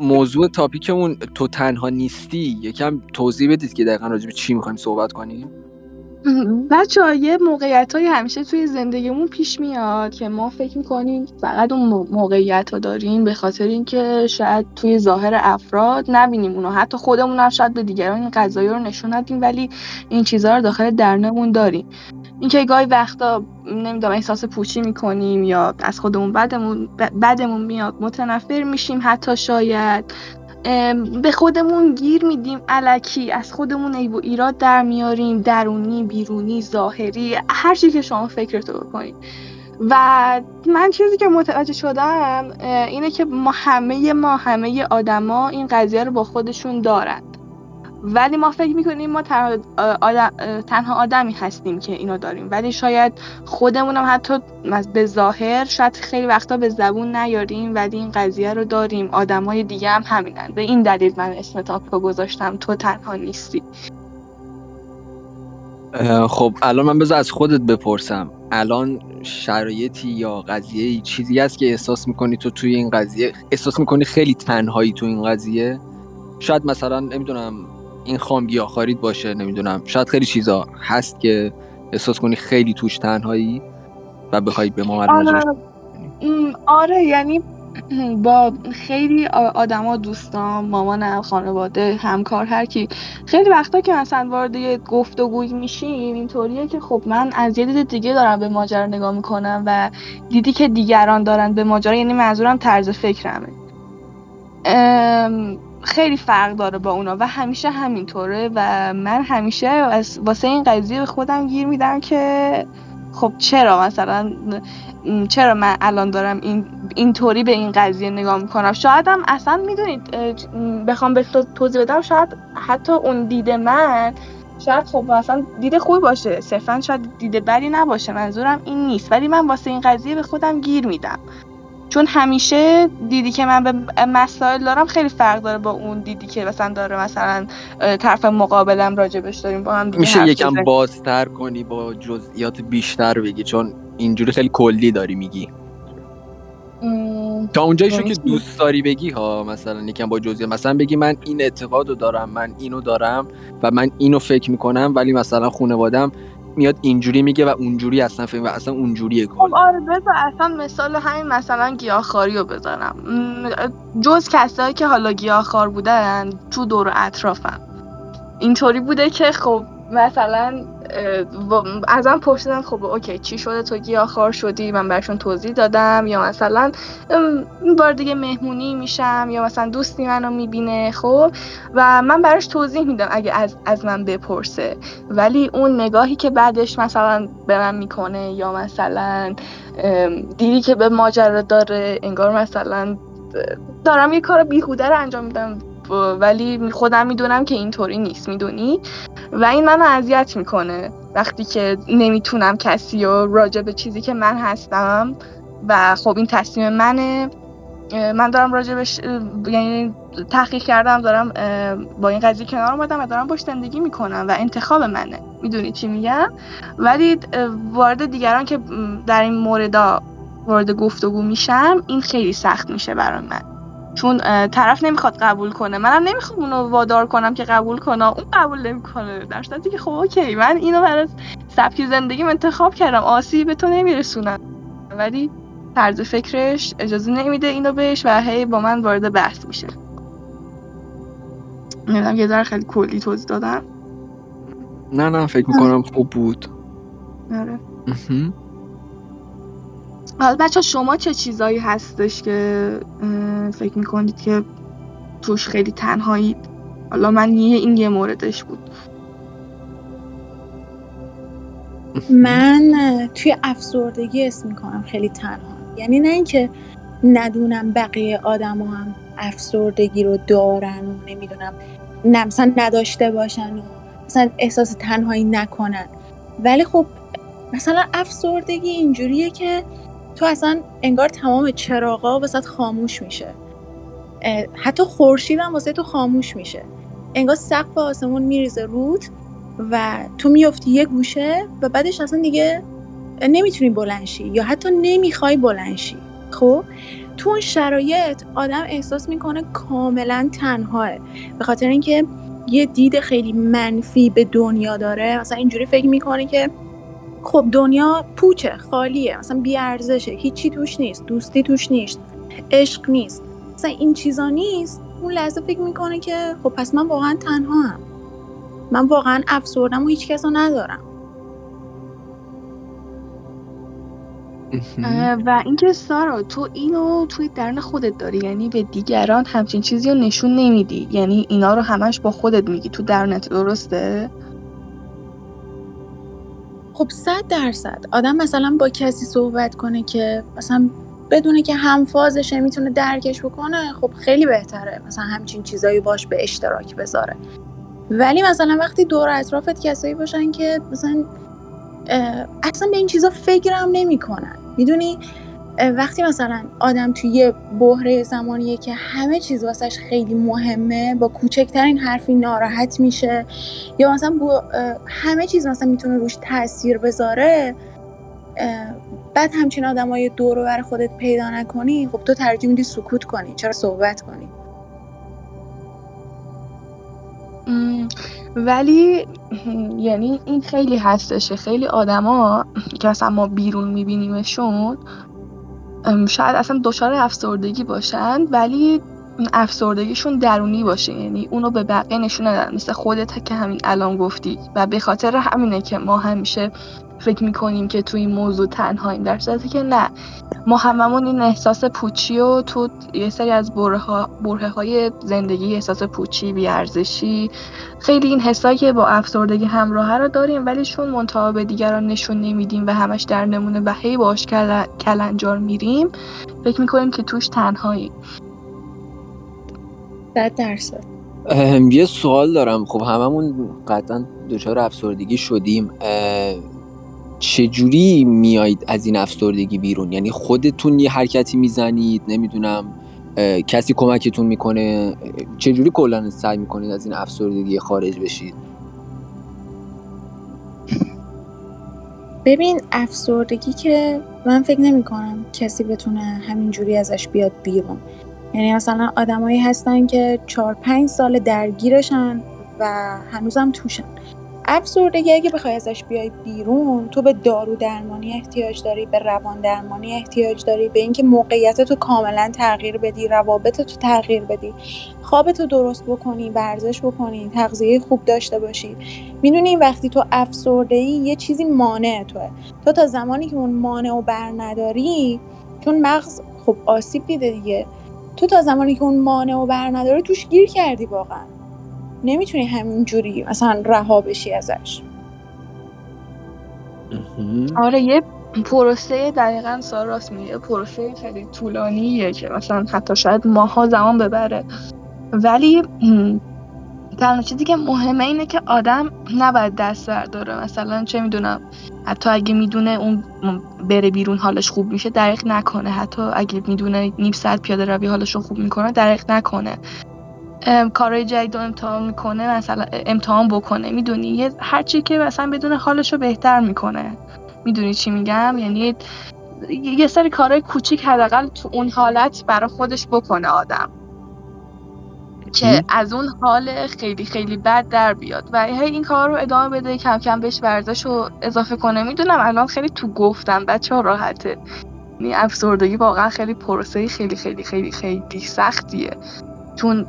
موضوع تاپیکمون تو تنها نیستی. یکم توضیح بدید که دقیقا راجع به چی می‌خواین صحبت کنیم. بچه یه موقعیت های همیشه توی زندگیمون پیش میاد که ما فکر می‌کنیم فقط اون موقعیت ها داریم به خاطر اینکه شاید توی ظاهر افراد نبینیم اونو. حتی خودمون هم شاید به دیگران این قضایی رو نشون ندیم ولی این چیزها رو داخل درنمون داریم. اینکه گاهی وقتا نمی‌دونم احساس پوچی می‌کنیم یا از خودمون بدمون بدمون میاد متنفر میشیم حتی شاید. به خودمون گیر میدیم علکی. از خودمون عیب و ایراد در میاریم درونی بیرونی ظاهری هر چی که شما فکرتو بکنید. و من چیزی که متوجه شدم اینه که ما همه ما همه آدما این قضیه رو با خودشون دارن. ولی ما فکر می‌کنیم ما تنها, آدم، تنها آدمی هستیم که اینو داریم. ولی شاید خودمونم حتی به ظاهر شاید خیلی وقتا به زبون نیاریم ولی این قضیه رو داریم. آدمای دیگه هم همینن. به این دلیل من اسم تاپیکو گذاشتم. تو تنها نیستی. خب الان من بذار از خودت بپرسم. الان شرایطی یا قضیه چیزی هست که احساس می‌کنی تو توی این قضیه؟ احساس می‌کنی خیلی تنهایی تو این قضیه؟ شاید مثلا نمی‌دونم این خام خارید باشه نمی‌دونم. شاید خیلی چیزا هست که احساس کنی خیلی توش تنهایی و بخوای به ما آره. آره یعنی با خیلی آدما دوستان مامانم خانواده همکار هر کی. خیلی وقتا که مثلا وارد یه گفتگوی میشیم اینطوریه که خب من از یه دید دیگه دارم به ماجرا نگاه می‌کنم و دیدی که دیگران دارن به ماجرا یعنی منظورم طرز فکرمه. خیلی فرق داره با اونا و همیشه همینطوره و من همیشه از واسه این قضیه به خودم گیر میدم که خب چرا مثلا چرا من الان دارم این اینطوری به این قضیه نگاه می‌کنم؟ شاید هم اصلا می‌دونید بخوام به توضیح بدم شاید حتی اون دید من شاید خب مثلا دید خوبی باشه صرفا شاید دید بدی نباشه منظورم این نیست ولی من واسه این قضیه به خودم گیر میدم. چون همیشه دیدی که من به مسائل دارم خیلی فرق داره با اون دیدی که مثلا داره مثلا طرف مقابلم راجبش داریم با هم میشه یکم بازتر کنی با جزئیات بیشتر بگی چون اینجوری خیلی کلی داری میگی. تا اونجایشو که دوست داری بگی ها مثلا یکم با جزئیات مثلا بگی من این اعتقادو دارم من اینو دارم و من اینو فکر می‌کنم ولی مثلا خانوادم میاد اینجوری میگه و اونجوری اصلا فهم و اصلا اونجوریه خب آره بذار اصلا مثال همین مثلا گیاهخواری رو بزنم. جز کسایی که حالا گیاهخوار بودن تو دور اطرافم. اینطوری بوده که خب مثلا ازم پرسیدن خب اوکی چی شده؟ تو گیاهخوار شدی؟ من برشون توضیح دادم. یا مثلا بار دیگه مهمونی میشم یا مثلا دوستی منو می‌بینه خب؟ و من براش توضیح میدم اگه از, از من بپرسه. ولی اون نگاهی که بعدش مثلا به من می‌کنه یا مثلا دیدی که به ماجرا داره انگار مثلا دارم یه کار بیهوده رو انجام میدم. ولی خودم می‌دونم که اینطوری نیست می‌دونی؟ و این منو اذیت می‌کنه. وقتی که نمی‌تونم کسی و راجع به چیزی که من هستم و خب این تصمیم منه من دارم راجبش یعنی تحقیق کردم دارم با این قضیه کنار اومدم و دارم باش زندگی می‌کنم و انتخاب منه. می‌دونی چی میگم؟ ولی وارد دیگران که در این مورد وارد گفتگو میشم این خیلی سخت میشه برای من. چون طرف نمی‌خواد قبول کنه. منم نمی‌خوام اونو وادار کنم که قبول کنه. اون قبول نمی‌کنه. در صورتی که خب اوکی. من اینو برای سبک زندگیم انتخاب کردم. آسیبی به تو نمیرسونم. ولی طرز فکرش اجازه نمیده اینو بهش و هی با من وارد بحث میشه. نمی‌دونم یه ذره خیلی کلی توضیح دادم. نه نه فکر می‌کنم خوب بود. آره. حالا بچه شما چه چیزایی هستش که فکر می‌کنید که توش خیلی تنهایید؟ حالا من یه این یه موردش بود. من توی افسردگی اسم می‌کنم خیلی تنها. یعنی نه اینکه ندونم بقیه آدم هم افسردگی رو دارن و نمی‌دونم نه مثلا نداشته باشن و مثلا احساس تنهایی نکنن. ولی خب مثلا افسردگی اینجوریه که تو اصلا انگار تمام چراغا واسه خاموش میشه. حتی خورشید هم واسه تو خاموش میشه. انگار سقف آسمون میریزه روت و تو میافتی یه گوشه و بعدش اصلا دیگه نمی‌تونی بلنشی یا حتی نمی‌خوای بلنشی خب؟ تو اون شرایط آدم احساس می‌کنه کاملا تنهاه. به خاطر اینکه یه دید خیلی منفی به دنیا داره. مثلا اینجوری فکر می‌کنه که خب دنیا پوچه خالیه مثلا بی ارزشه هیچی توش نیست دوستی توش نیست عشق نیست. مثلا این چیزا نیست. اون لحظه فکر می‌کنه که خب پس من واقعا تنها هم من واقعا افسردم و هیچ کس رو ندارم. و اینکه سارا تو اینو توی درن خودت داری یعنی به دیگران همچین چیزی رو نشون نمیدی. یعنی اینا رو همش با خودت میگی. تو درونت درسته؟ خب صد درصد. آدم مثلا با کسی صحبت کنه که مثلا بدونه که همفازشه می‌تونه درکش بکنه خب خیلی بهتره مثلا همچین چیزایی باش به اشتراک بذاره. ولی مثلا وقتی دور اطرافت کسایی باشن که مثلا اصلا به این چیزا فکرم نمی‌کنن. می‌دونی؟ وقتی مثلا آدم توی یه بحره زمانیه که همه چیز واسش خیلی مهمه با کوچکترین حرفی ناراحت میشه یا مثلا با همه چیز مثلا می‌تونه روش تاثیر بذاره بعد همچین آدمای دور بر خودت پیدا نکنی خب تو ترجیح میدی سکوت کنی چرا صحبت کنی؟ ولی یعنی این خیلی هستشه خیلی آدما که اصلا ما بیرون میبینیمشون شاید اصلا دچار افسردگی باشن ولی افسردگیشون درونی باشه. یعنی اونو به بقیه نشون ندن. مثل خودت که همین الان گفتی. و به خاطر همینه که ما همیشه فکر می‌کنیم که تو این موضوع تنهاییم در صورتی که نه. ما هممون این احساس پوچی و تو یه سری از بره های زندگی احساس پوچی بیارزشی خیلی این حسایی که با افسردگی همراه رو داریم ولی چون منتها به دیگران نشون نمیدیم و همش در نمونه و هی باش کل... کلنجار میریم فکر می‌کنیم که توش تنهایی صد درصد یه سوال دارم. خب هممون قطعا دچار افسردگی شدیم. چجوری میایید از این افسردگی بیرون؟ یعنی خودتون یه حرکتی می‌زنید نمی‌دونم کسی کمکتون می‌کنه؟ چجوری کلا سعی می‌کنید از این افسردگی خارج بشید؟ ببین افسردگی که من فکر نمی کنم کسی بتونه همینجوری ازش بیاد بیرون. یعنی مثلا آدمایی هستن که چهار پنج سال درگیرشن و هنوزم توشن. افسردگی اگه بخوای ازش بیای بیرون تو به دارو درمانی احتیاج داری به روان درمانی احتیاج داری به اینکه موقعیت تو کاملا تغییر بدی روابط تو تغییر بدی. خوابتو درست بکنی ورزش بکنی تغذیه خوب داشته باشی. می‌دونی وقتی تو افسرده ای یه چیزی مانع توه. تو تا زمانی که اون مانع و بر نداری چون مغز خب آسیب دیده دیگه. تو تا زمانی که اون مانع و بر نداری توش گیر کردی واقعا. نمی‌تونی همینجوری مثلا رها بشی ازش. آره یه پروسه دقیقا سال راست میگه. پروسه خیلی طولانیه که مثلا حتی شاید ماها زمان ببره. ولی تنها چیزی که مهمه اینه که آدم نباید دست برداره. مثلا چه می‌دونم حتی اگه می‌دونه اون بره بیرون حالش خوب میشه دریق نکنه. حتی اگه می‌دونه نیم ساعت پیاده روی حالش رو خوب می‌کنه دریق نکنه. کارهای جدید رو امتحان می‌کنه مثلا امتحان بکنه می‌دونی؟ یه هرچی که مثلا بدون حالش رو بهتر می‌کنه. می‌دونی چی میگم؟ یعنی یه سری کارهای کوچیک حداقل تو اون حالت برای خودش بکنه آدم. که از اون حال خیلی خیلی بد در بیاد. و هی این کار رو ادامه بده کم کم بهش ورزش رو اضافه کنه. می‌دونم الان خیلی تو گفتم بچه ها راحته. یعنی افسردگی واقعا خیلی پروسه خیلی خیلی خیلی خیلی سختیه. چون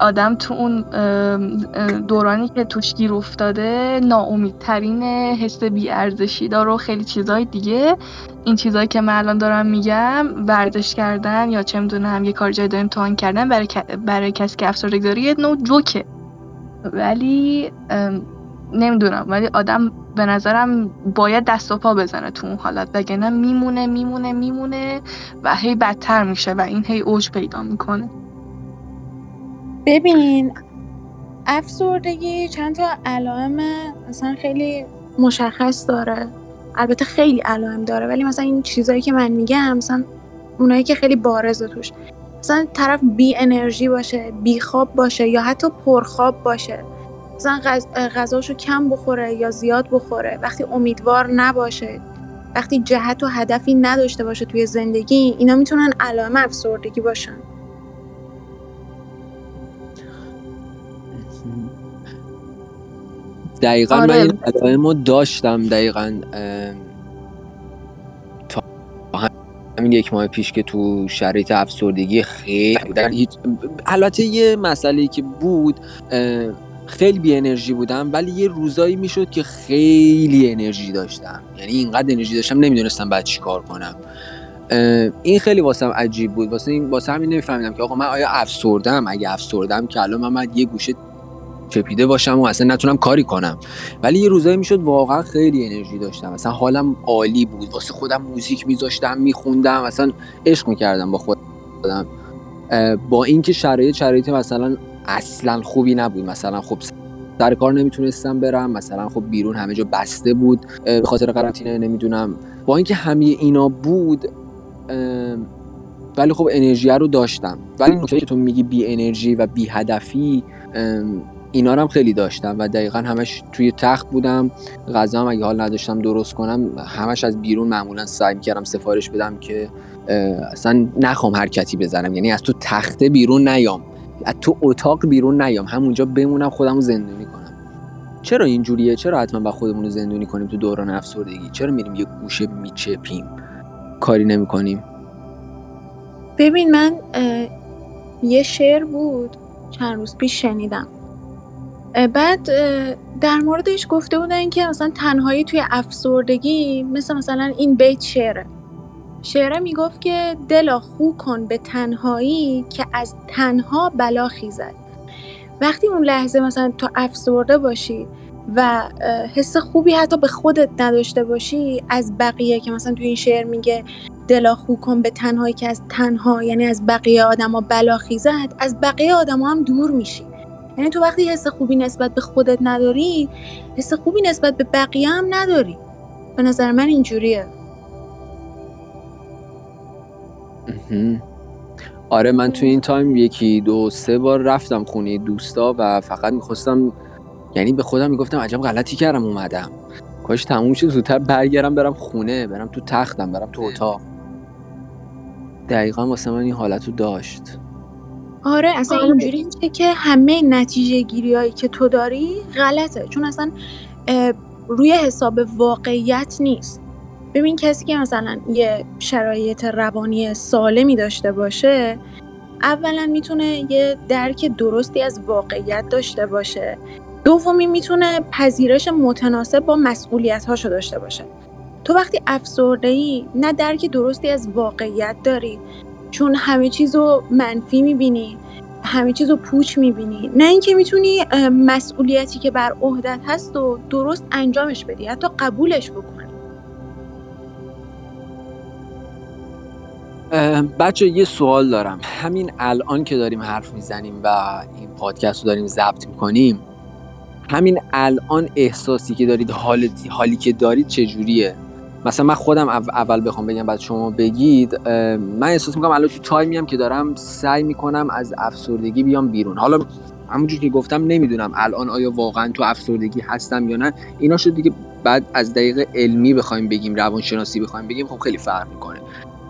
آدم تو اون دورانی که توش گیر افتاده ناامیدترین حس بیارزشی داره و خیلی چیزهای دیگه. این چیزهایی که من الان دارم میگم ورزش کردن یا چه می‌دونم یه کار جدید امتحان کردن برای, برای کسی که افسردگی داره یه نوع جوکه. ولی نمی‌دونم ولی آدم به نظرم باید دست و پا بزنه تو اون حالت. وگرنه میمونه میمونه میمونه و هی بدتر میشه و این هی اوج پیدا می‌کنه. ببین افسردگی چند تا علائم مثلا خیلی مشخص داره. البته خیلی علائم داره ولی مثلا این چیزایی که من میگم مثلا اونایی که خیلی بارزه توش. مثلا طرف بی انرژی باشه بی خواب باشه یا حتی پرخواب باشه. مثلا غذاشو کم بخوره یا زیاد بخوره. وقتی امیدوار نباشه وقتی جهت و هدفی نداشته باشه توی زندگی اینا می‌تونن علائم افسردگی باشن. دقیقا آره. من این علائم رو داشتم دقیقا تا همین یک ماه پیش که تو شرایط افسردگی خیلی بودن. هیچ البته یه مسئله که بود خیلی بی انرژی بودم ولی یه روزایی می‌شد که خیلی انرژی داشتم. یعنی اینقدر انرژی داشتم نمی‌دونستم بعد چی کار کنم. این خیلی واسم عجیب بود. واسه این واسه همین نمیفهمیدم که آقا من آیا افسردم؟ اگه افسردم که الان من یه گوشه چپیده باشم و اصلا نتونم کاری کنم. ولی یه روزایی می‌شد واقعا خیلی انرژی داشتم. اصلا حالم عالی بود. واسه خودم موزیک میذاشتم میخوندم. اصلا عشق می‌کردم با خودم. با اینکه شرایط شرایط مثلا اصلا خوبی نبود. مثلا خب سر کار نمی‌تونستم برم. مثلا خب بیرون همه جا بسته بود به خاطر قرنطینه نمی‌دونم. با اینکه همه اینا بود ولی خب انرژی رو داشتم. ولی نکته که تو میگی بی انرژی و بی هدفی اینا هم خیلی داشتم و دقیقا همش توی تخت بودم. غذا هم اگه حال نداشتم درست کنم همش از بیرون معمولا سعی می‌کردم سفارش بدم که اصلا نخوام حرکتی بزنم. یعنی از تو تخته بیرون نیام. از تو اتاق بیرون نیام. همونجا بمونم خودم رو زندونی کنم. چرا اینجوریه؟ چرا حتما با خودمون رو زندونی کنیم تو دوران افسردگی؟ چرا میریم یه گوشه میچپیم؟ کاری نمی‌کنیم. ببین من یه شعر بود چند روز پیش شنیدم. بعد در موردش گفته بودن که مثلا تنهایی توی افسردگی مثل مثلا این بیت شعره. شعره می‌گفت که دلا خو کن به تنهایی که از تنها بلا خیزد. وقتی اون لحظه مثلا تو افسرده باشی و حس خوبی حتی به خودت نداشته باشی از بقیه که مثلا تو این شعر میگه دلا خو کن به تنهایی که از تنها یعنی از بقیه آدما بلا خیزد از بقیه آدما هم دور میشی. یعنی تو وقتی حس خوبی نسبت به خودت نداری حس خوبی نسبت به بقیه هم نداری. به نظر من اینجوریه. آره من تو این تایم یکی دو سه بار رفتم خونه دوستا و فقط می‌خواستم یعنی به خودم می‌گفتم عجب غلطی کردم اومدم. کاش تموم شد زودتر برگردم برم خونه برم تو تختم برم تو اتاق. دقیقا واسه من این حالت رو داشت. آره اصلا آره. اینجوری میشه که همه نتیجه گیری هایی که تو داری غلطه. چون اصلا روی حساب واقعیت نیست. ببین کسی که مثلا یه شرایط روانی سالمی داشته باشه اولا می‌تونه یه درک درستی از واقعیت داشته باشه. دومی می‌تونه پذیرش متناسب با مسئولیت هاشو داشته باشه. تو وقتی افسرده ای نه درک درستی از واقعیت داری چون همه چیز رو منفی می‌بینی همه چیز رو پوچ می‌بینی. نه اینکه می‌تونی مسئولیتی که بر عهدت هست و درست انجامش بدی حتی قبولش بکنی بچه یه سوال دارم. همین الان که داریم حرف می‌زنیم و این پادکست رو داریم ضبط می‌کنیم همین الان احساسی که دارید حالتی حالی که دارید چجوریه؟ مثلا من خودم او- اول بخوام بگم بعد شما بگید من احساس می‌کنم الان تو تایمی هم که دارم سعی می‌کنم از افسردگی بیام بیرون. حالا همونجور که گفتم نمی‌دونم الان آیا واقعا تو افسردگی هستم یا نه. اینا شد دیگه بعد از دقیق علمی بخوایم بگیم روانشناسی بخوایم بگیم خب خیلی فرق می‌کنه.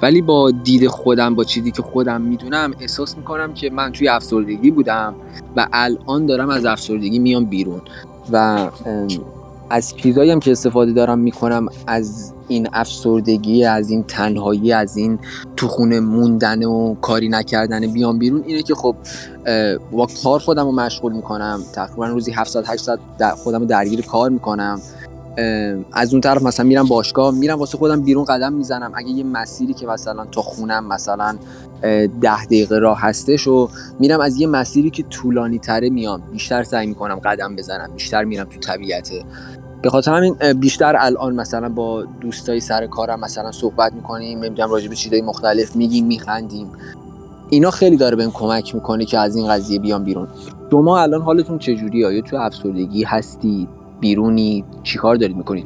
ولی با دید خودم با چیزی که خودم می‌دونم احساس می‌کنم که من توی افسردگی بودم و الان دارم از افسردگی میام بیرون. و از چیزایی هم که استفاده دارم می‌کنم از این افسردگی از این تنهایی از این تو خونه موندن و کاری نکردن بیام بیرون اینه که خب با کار خودم رو مشغول می‌کنم. تقریبا روزی 700 800 خودم رو درگیر کار می‌کنم. از اون طرف مثلا میرم باشگاه میرم واسه خودم بیرون قدم می‌زنم. اگه یه مسیری که مثلا تا خونم مثلا ده دقیقه راه هستش و میرم از یه مسیری که طولانی تره میام بیشتر سعی می‌کنم قدم بزنم بیشتر میرم تو طبیعته به خاطر همین بیشتر الان مثلا با دوستای سر کارم مثلا صحبت می‌کنیم نمی‌دونم راجع به چیزای مختلف میگیم میخندیم. اینا خیلی داره بهم کمک می‌کنه که از این قضیه بیام بیرون. شما الان حالتون چجوری آیا تو افسردگی هستی؟ بیرونی چیکار دارید می‌کنید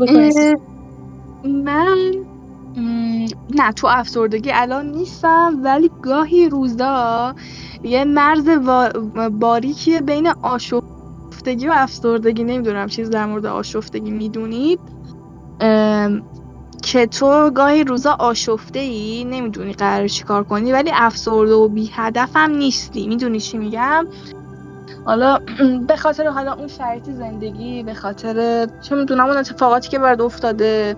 بگو عزیز. من نه تو افسردگی الان نیستم ولی گاهی روزا یه مرز باریکیه بین آشفتگی و افسردگی نمی‌دونم چیز در مورد آشفتگی می‌دونید. که تو گاهی روزا آشفته ای نمی‌دونی قرار چیکار کنی ولی افسرده و بی هدف هم نیستی. می‌دونی چی میگم؟ حالا به خاطر حالا اون شرایط زندگی به خاطر چه می‌دونم اون اتفاقاتی که برات افتاده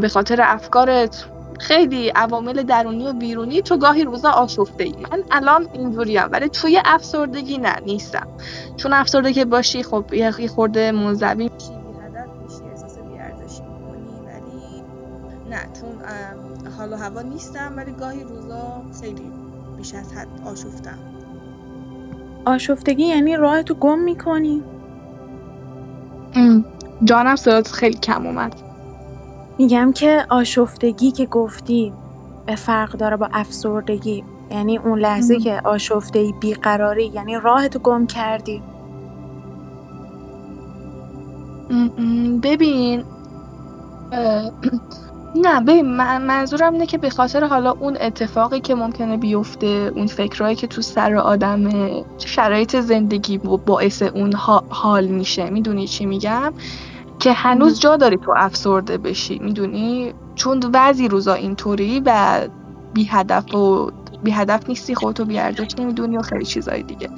به خاطر افکارت خیلی عوامل درونی و بیرونی تو گاهی روزا آشفته ای من الان اینجوریم ولی توی افسردگی نه نیستم. چون افسرده که باشی خب یه خورده منزوی میشی. نه چون حال و هوا نیستم ولی گاهی روزا خیلی بیش از حد آشفتم. آشفتگی یعنی راه تو گم می‌کنی؟ جانم صدات خیلی کم اومد. میگم که آشفتگی که گفتی به فرق داره با افسردگی. یعنی اون لحظه که آشفته بیقراری یعنی راه تو گم کردی. ببین نه ببین منظورم اینه که به خاطر حالا اون اتفاقی که ممکنه بیفته اون فکرهایی که تو سر آدمه شرایط زندگی باعث اون حال میشه. می‌دونی چی میگم؟ که هنوز جا داری تو افسرده بشی. می‌دونی؟ چون بعضی روزا اینطوری و بی هدف و بی هدف نیستی خودتو بی ارزش نمی‌دونی و خیلی چیزای دیگه.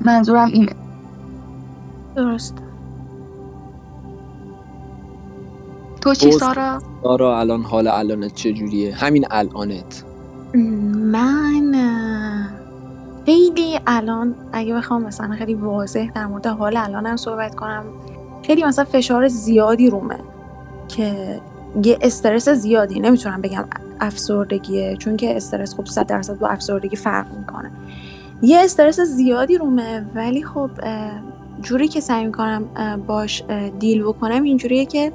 منظورم اینه. درست تو چی سارا؟ سارا الان حال الانت چجوریه؟ همین الانت من خیلی الان اگه بخوام مثلا خیلی واضح در مورد حال الانم صحبت کنم خیلی مثلا فشار زیادی رومه که یه استرس زیادی نمی‌تونم بگم افسردگیه چون که استرس خب 100 درصد با افسردگی فرق می‌کنه یه استرس زیادی رومه ولی خب جوری که سعی می‌کنم باش deal بکنم اینجوریه که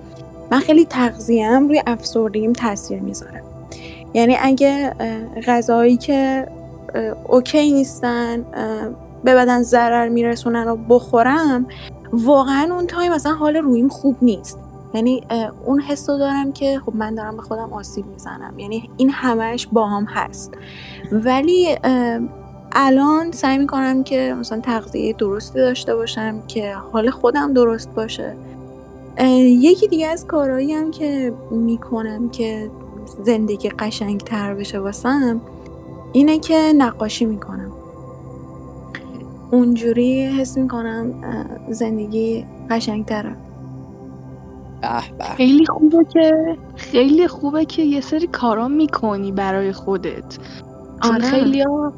من خیلی تغذیم روی افسردگیم تاثیر می‌ذاره. یعنی اگه غذایی که OK نیستن به بدن ضرر میرسونن و بخورم واقعا اون time مثلا حال روحیم خوب نیست. یعنی اون حس رو دارم که خب من دارم به خودم آسیب می‌زنم. یعنی این همش با هم هست. ولی الان سعی می‌کنم که مثلا تغذیه درستی داشته باشم که حال خودم درست باشه. یکی دیگه از کارهایی هم که می‌کنم که زندگی قشنگ تر بشه واسم اینه که نقاشی می‌کنم. اونجوری حس می‌کنم زندگی قشنگ تره خیلی خوبه که خیلی خوبه که یه سری کارا می‌کنی برای خودت. چون آره. خیلی ها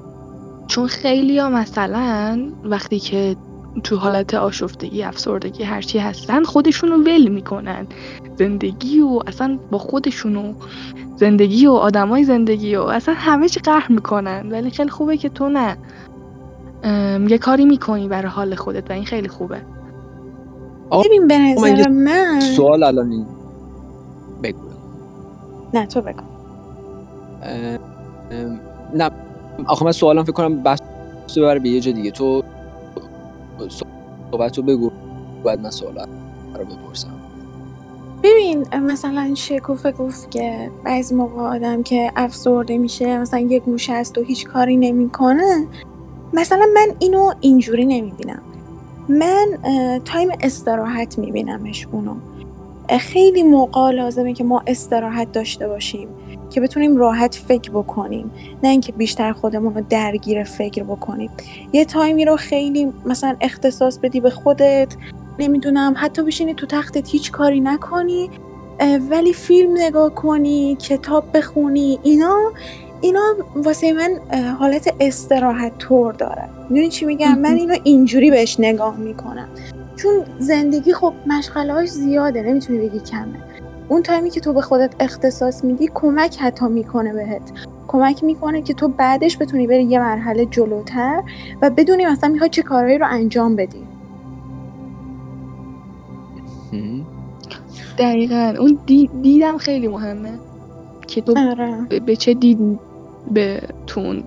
چون خیلی ها مثلا وقتی که تو حالت آشفتگی افسردگی هرچی هستن خودشونو ول می‌کنن. زندگی و اصلا با خودشونو. زندگی و آدمای زندگی و اصلا همه چی قهر می‌کنن. ولی خیلی خوبه که تو نه. یه کاری می‌کنی برای حال خودت و این خیلی خوبه. ببین به نظر من سوال الان این بگو. نه تو بگو. نه. آخه من سوالم فکر کنم بحث ببره به یه جا دیگه. تو صحبت رو بگو باید من سوال رو بپرسم. ببین مثلا شکوفه گفت که بعضی موقع آدم که افسرده میشه مثلا یه گوشه است و هیچ کاری نمی‌کنه. مثلا من اینو اینجوری نمی‌بینم. من تایم استراحت میبینمش اونو. خیلی موقع لازمه که ما استراحت داشته باشیم. که بتونیم راحت فکر بکنیم. نه اینکه بیشتر خودمون رو درگیر فکر بکنیم. یه تایمی رو خیلی مثلا اختصاص بدی به خودت. نمی‌دونم حتی بشینی تو تختت هیچ کاری نکنی ولی فیلم نگاه کنی کتاب بخونی اینا اینا واسه من حالت استراحت طور داره. می‌دونی چی میگم؟ من اینو اینجوری بهش نگاه می‌کنم. چون زندگی خب مشغله زیاده نمی‌تونی بگی کمه. اون تایمی که تو به خودت اختصاص میدی کمک حتی می‌کنه بهت. کمک می‌کنه که تو بعدش بتونی بری یه مرحله جلوتر و بدونی مثلا می‌خوای چه کارهایی رو انجام بدی. دقیقا. اون دیدم خیلی مهمه که تو آره. به چه دیدی به تون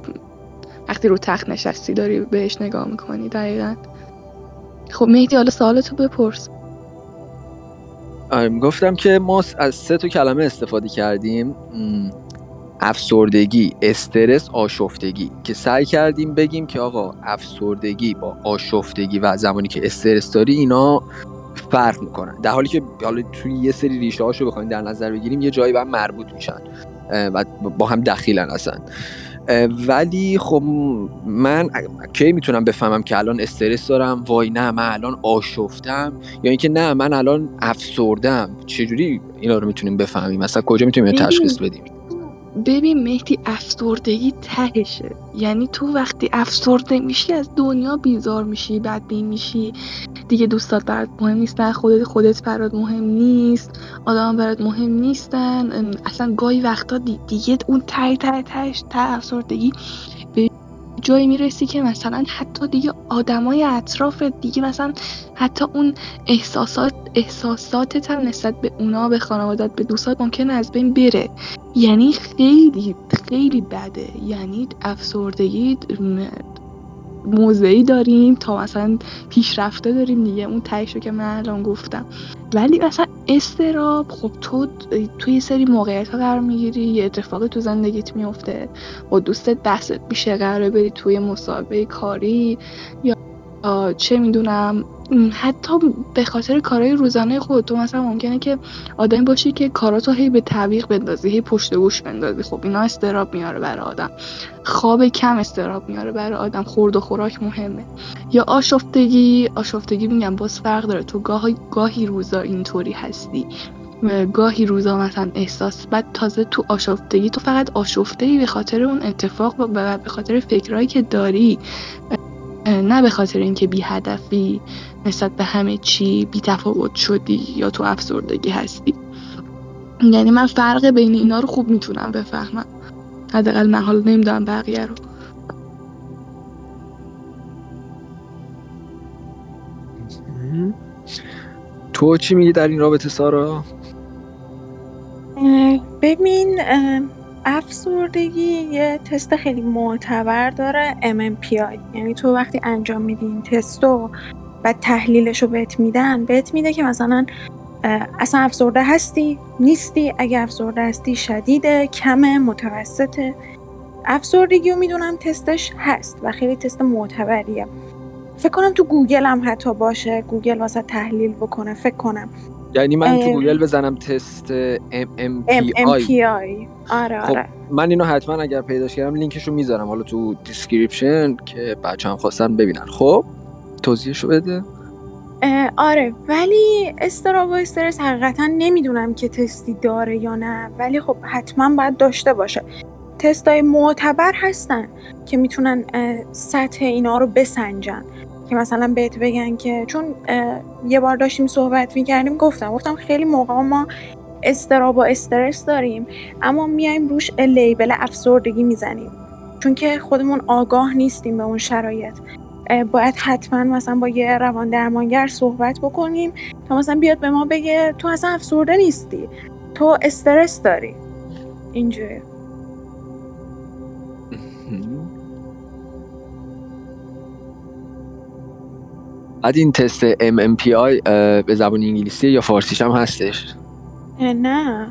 وقتی رو تخت نشستی داری بهش نگاه می‌کنی دقیقا. خب مهدی حالا سوالتو بپرس. گفتم که ما از سه تا کلمه استفاده کردیم. افسردگی استرس آشفتگی. که سعی کردیم بگیم که آقا افسردگی با آشفتگی و زمانی که استرس داری اینا فرق می‌کنن. در حالی که حالا توی یه سری ریشه هاشو بخوایم در نظر بگیریم یه جایی به مربوط میشن و با هم دخیلن اصلا. ولی خب من کی می‌تونم بفهمم که الان استرس دارم؟ وای نه من الان آشفتم. یا اینکه نه من الان افسردم. چجوری اینا رو می‌تونیم بفهمیم؟ مثلا کجا می‌تونیم تشخیص بدیم؟ ببین مهدی افسردگی تهشه. یعنی تو وقتی افسرده میشی از دنیا بیزار میشی بدبین میشی. دیگه دوستات برات مهم نیستن خودت خودت برات مهم نیست. آدم برات مهم نیستن. اصلا گاهی وقتا دیگه اون تای تای تایش تا افسردگی جایی می‌رسی که مثلا حتی دیگه آدمای اطراف دیگه مثلا حتی اون احساسات احساساتت هم نسبت به اونا به خانوادت به دوستات ممکن از بین بره. یعنی خیلی خیلی بده. یعنی افسردگی موضعی داریم تا مثلا پیشرفته داریم دیگه. اون تایشو که من الان گفتم. ولی مثلا استراب خب تو توی سری موقعیت ها قرار می‌گیری یه اتفاقی تو زندگیت میفته با دوستت بحثت میشه قراره بری توی مسابقه کاری یا چه می‌دونم حتی به خاطر کارهای روزانه خود تو مثلا ممکنه که آدمی باشی که کاراتو هی به تعویق بندازی هی پشت گوش بندازی. خب اینا استراب میاره برای آدم. خواب کم استراب میاره برای آدم. خورد و خوراک مهمه. یا آشفتگی آشفتگی میگم باز فرق داره. تو گاهی گاهی روزا اینطوری هستی. گاهی روزا مثلا احساس بعد تازه تو آشفتگی تو فقط آشفته به خاطر اون اتفاق و به خاطر فکرهایی که داری. نه به خاطر اینکه بی هدفی نسبت به همه چی بی تفاوت شدی یا تو افسردگی هستی. یعنی من فرق بین اینا رو خوب می‌تونم بفهمم. حداقل من حالا نمی‌دونم بقیه رو. تو چی میگی در این رابطه سارا؟ ببین افسردگی یه تست خیلی معتبر داره MMPI یعنی تو وقتی انجام میدی این تستو و تحلیلش رو بهت میدن بهت میده که مثلا اصلا افسرده هستی؟ نیستی؟ اگه افسرده هستی شدیده کمه متوسطه. افسردگی رو می‌دونم تستش هست و خیلی تست معتبریه. فکر کنم تو گوگل هم حتی باشه. گوگل واست تحلیل بکنه فکر کنم. یعنی من تو گوگل بزنم تست MMPI آره خب آره. من اینو حتما اگر پیداش کردم لینکش رو می‌ذارم. حالا تو description که بچه ها هم خواستن ببینن. خب توضیحشو بده. آره ولی استراب و استرس حقیقتا نمی‌دونم که تستی داره یا نه. ولی خب حتما باید داشته باشه. تست های معتبر هستن که می‌تونن سطح اینا رو بسنجن. که مثلا بهت بگن که چون یه بار داشتیم صحبت می‌کردیم گفتم گفتم خیلی موقع ما استراب و استرس داریم اما میایم روش لیبل افسردگی می‌زنیم. چون که خودمون آگاه نیستیم به اون شرایط. باید حتما مثلا با یه روان درمانگر صحبت بکنیم تا مثلا بیاد به ما بگه تو اصلا افسرده نیستی تو استرس داری. اینجوری بعد این تست MMPI به زبان انگلیسی یا فارسیش هم هستش؟ نه.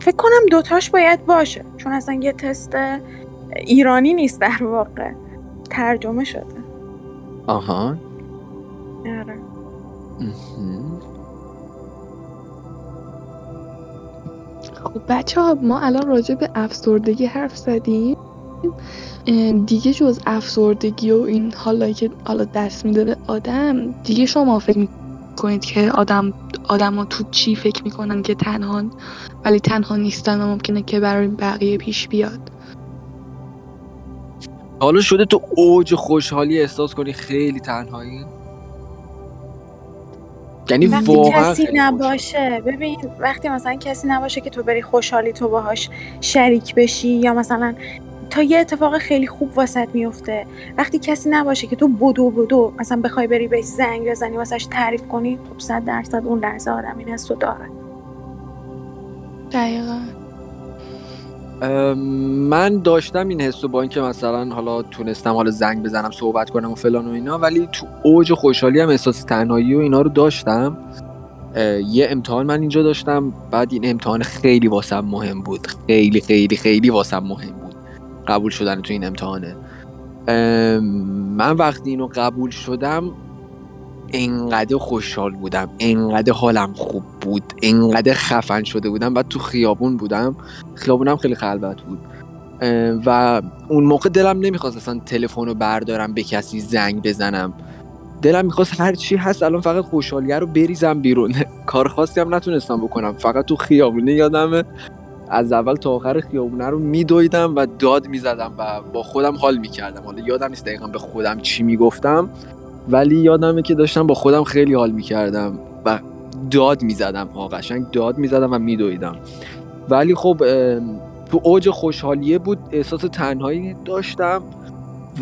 فکر کنم دوتاش باید باشه. چون اصلا یه تست ایرانی نیست در واقع. ترجمه شده. آها. آره. خب بچه ها ما الان راجع به افسردگی حرف زدیم. دیگه جز افسردگی و این حالا که حالا دست میده به آدم دیگه شما فکر می‌کنید که آدم آدم ها تو چی فکر می‌کنن که تنها ولی تنها نیستن و ممکنه که برای بقیه پیش بیاد؟ حالا شده تو اوج خوشحالی احساس کنی خیلی تنهایی؟ یعنی وقتی کسی نباشه ببین وقتی مثلا کسی نباشه که تو بری خوشحالی تو باهاش شریک بشی یا مثلا تا یه اتفاق خیلی خوب واسط میفته. وقتی کسی نباشه که تو بدو بدو مثلا بخوای بری بهش زنگ بزنی واسش تعریف کنی خب صد درصد اون لحظه آدم این حسو داره. دقیقا. من داشتم این حسو با اینکه مثلا حالا تونستم حالا زنگ بزنم صحبت کنم و فلان و اینا ولی تو اوج خوشحالی هم احساس تنهایی و اینا رو داشتم. یه امتحان من اینجا داشتم بعد این امتحان خیلی واسم مهم بود. خیلی خیلی خیلی واسم مهم بود. قبول شدن تو این امتحانه. من وقتی اینو قبول شدم انقدر خوشحال بودم انقدر حالم خوب بود انقدر خفن شده بودم بعد تو خیابون بودم. خیابونم خیلی خلوت بود. و اون موقع دلم نمی‌خواست اصلا تلفن رو بردارم به کسی زنگ بزنم. دلم می‌خواست هر چی هست الان فقط خوشحالیه رو بریزم بیرون. کار خاصی هم نتونستم بکنم. فقط تو خیابونه یادمه از اول تا آخر خیابونه رو میدویدم و داد می‌زدم و با خودم حال می‌کردم. حالا یادم نیست دقیقا به خودم چی می‌گفتم ولی یادمه که داشتم با خودم خیلی حال می‌کردم و داد می‌زدم. ها قشنگ داد می‌زدم و میدویدم. ولی خب تو اوج خوشحالیه بود احساس تنهایی داشتم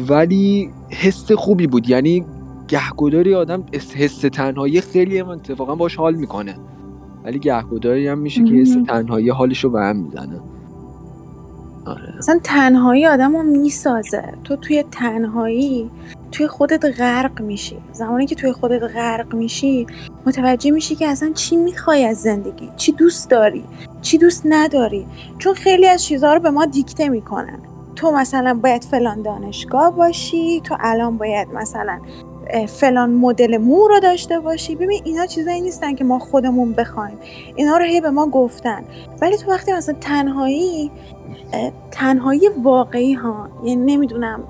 ولی حس خوبی بود. یعنی گهگداری آدم حس تنهایی خیلی اتفاقا باش حال می‌کنه. ولی گهگداری هم میشه که حس تنهایی حالش رو به هم می‌زنه. آره. اصلا تنهایی آدم رو می‌سازه. تو توی تنهایی توی خودت غرق میشی. زمانی که توی خودت غرق میشی متوجه میشی که اصلا چی می‌خوای از زندگی؟ چی دوست داری؟ چی دوست نداری؟ چون خیلی از چیزها رو به ما دیکته می‌کنن. تو مثلا باید فلان دانشگاه باشی تو الان باید مثلا فلان مدل مو رو داشته باشی. ببین اینا چیزایی نیستن که ما خودمون بخوایم. اینا رو هی به ما گفتن. ولی تو وقتی مثلا تنهایی تنهایی واقعی ها یعنی نمی‌دونم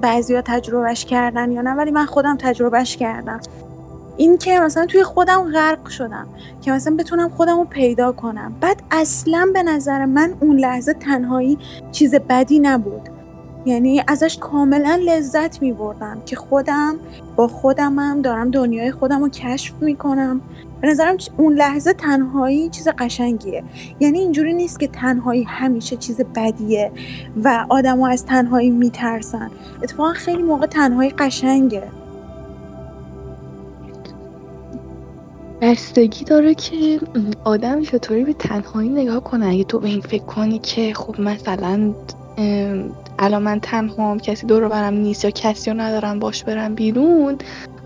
بعضیا تجربهش کردن یا نه ولی من خودم تجربهش کردم. این که مثلا توی خودم غرق شدم که مثلا بتونم خودم رو پیدا کنم. بعد اصلا به نظر من اون لحظه تنهایی چیز بدی نبود. یعنی ازش کاملا لذت می بردم که خودم با خودمم دارم دنیای خودم رو کشف می کنم به نظرم اون لحظه تنهایی چیز قشنگیه. یعنی اینجوری نیست که تنهایی همیشه چیز بدیه و آدما از تنهایی میترسن. اتفاقا خیلی موقع تنهایی قشنگه. بستگی داره که آدم چطوری به تنهایی نگاه کنه. اگه تو به این فکر کنی که خب مثلا الان من تنها کسی دور برم نیست یا کسی رو ندارم باش برم بیرون.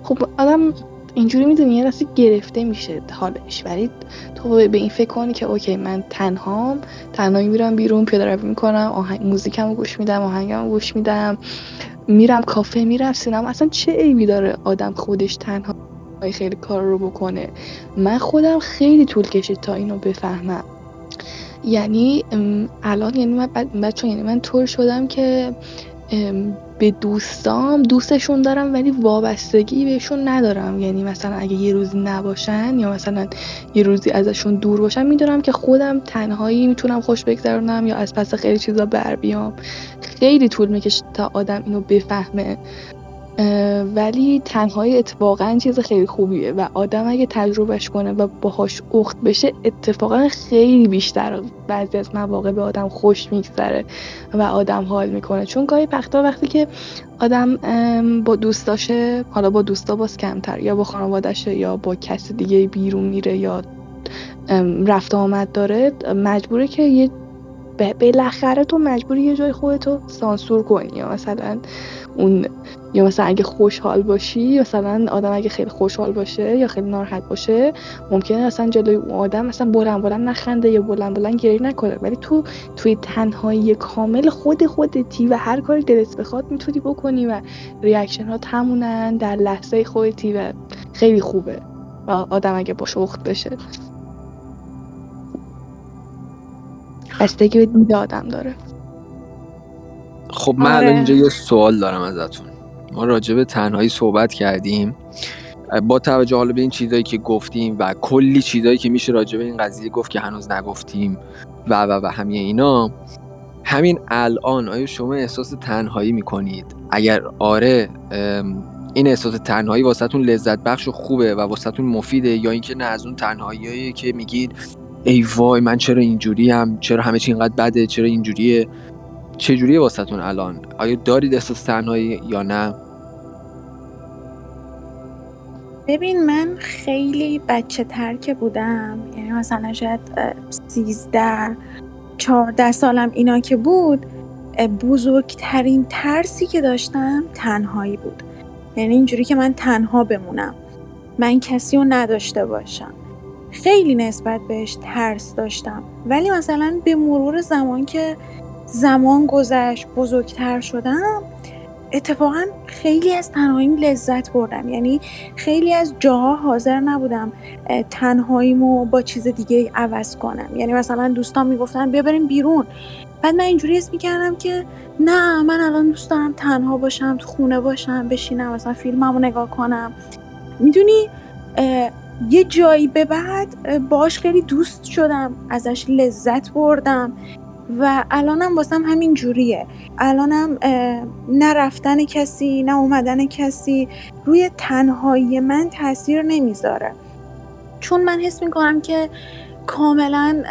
خب آدم اینجوری می‌دونی یه دستی گرفته میشه حالش. ولی تو به این فکر کنی که اوکی من تنهام تنهایی میرم بیرون پیاده روی می‌کنم آهنگ موزیکمو گوش میدم آهنگمو گوش میدم. میرم کافه میرم سینما. اصلا چه عیبی داره آدم خودش تنها خیلی کار رو بکنه؟ من خودم خیلی طول کشید تا اینو بفهمم. یعنی الان یعنی من بچه یعنی من طور شدم که به دوستام دوستشون دارم ولی وابستگی بهشون ندارم. یعنی مثلا اگه یه روزی نباشن یا مثلا یه روزی ازشون دور باشم می‌دونم که خودم تنهایی می‌تونم خوش بگذرونم یا از پس خیلی چیزا بر بیام. خیلی طول می‌کشه تا آدم اینو بفهمه. ولی تنهایی اتفاقا چیز خیلی خوبیه و آدم اگه تجربهش کنه و باهاش اخت بشه اتفاقا خیلی بیشتر بعضی از مواقع به آدم خوش میگذره و آدم حال می‌کنه. چون گاهی وقتا وقتی که آدم با دوستاشه حالا با دوستا باز کمتر یا با خانوادشه یا با کس دیگه بیرون میره یا رفت آمد داره مجبوره که یه بالاخره تو مجبوری یه جای خودتو سانسور کنی یا مثلا اون یا مثلا اگه خوشحال باشی مثلا آدم اگه خیلی خوشحال باشه یا خیلی ناراحت باشه ممکنه اصلا جلوی اون آدم مثلا بلند بلند نخنده یا بلند بلند گریه نکنه. ولی تو توی تنهایی کامل خود خودتی و هر کاری دلت بخواد می‌تونی بکنی و ریاکشن ها تمونن در لحظه خودتی و خیلی خوبه. و آدم اگه باش وقت بشه. بستگی به دید آدم داره. خب من الان اینجا آره. یه سوال دارم ازتون. ما راجع به تنهایی صحبت کردیم. با توجه حالا به این چیزایی که گفتیم و کلی چیزایی که میشه راجع به این قضیه گفت که هنوز نگفتیم و و و همه اینا همین الان آیا شما احساس تنهایی می‌کنید؟ اگر آره این احساس تنهایی واسهتون لذت بخش و خوبه و واسهتون مفیده یا اینکه نه از اون تنهایی که میگید ای وای من چرا اینجوری هم چرا همه چی اینقدر بده؟ چرا اینجوریه؟ چجوریه واسهتون الان؟ آیا دارید احساس تنهایی یا نه؟ ببین من خیلی بچه ترکه بودم. یعنی مثلا شاید سیزده چهارده سالم اینا که بود بزرگترین ترسی که داشتم تنهایی بود. یعنی اینجوری که من تنها بمونم. من کسی رو نداشته باشم. خیلی نسبت بهش ترس داشتم. ولی مثلا به مرور زمان که زمان گذشت بزرگتر شدم اتفاقا خیلی از تنهاییم لذت بردم. یعنی خیلی از جاها حاضر نبودم تنهاییمو با چیز دیگه عوض کنم. یعنی مثلا دوستان می‌گفتن بیا بریم بیرون. بعد من اینجوری اسم می‌کردم که نه من الان دوست دارم تنها باشم تو خونه باشم بشینم مثلا فیلممو نگاه کنم. می‌دونی یه جایی به بعد باش خیلی دوست شدم ازش لذت بردم. و الانم واسم همین جوریه. الانم نه رفتن کسی نه اومدن کسی روی تنهایی من تاثیر نمی‌ذاره. چون من حس می‌کنم که کاملا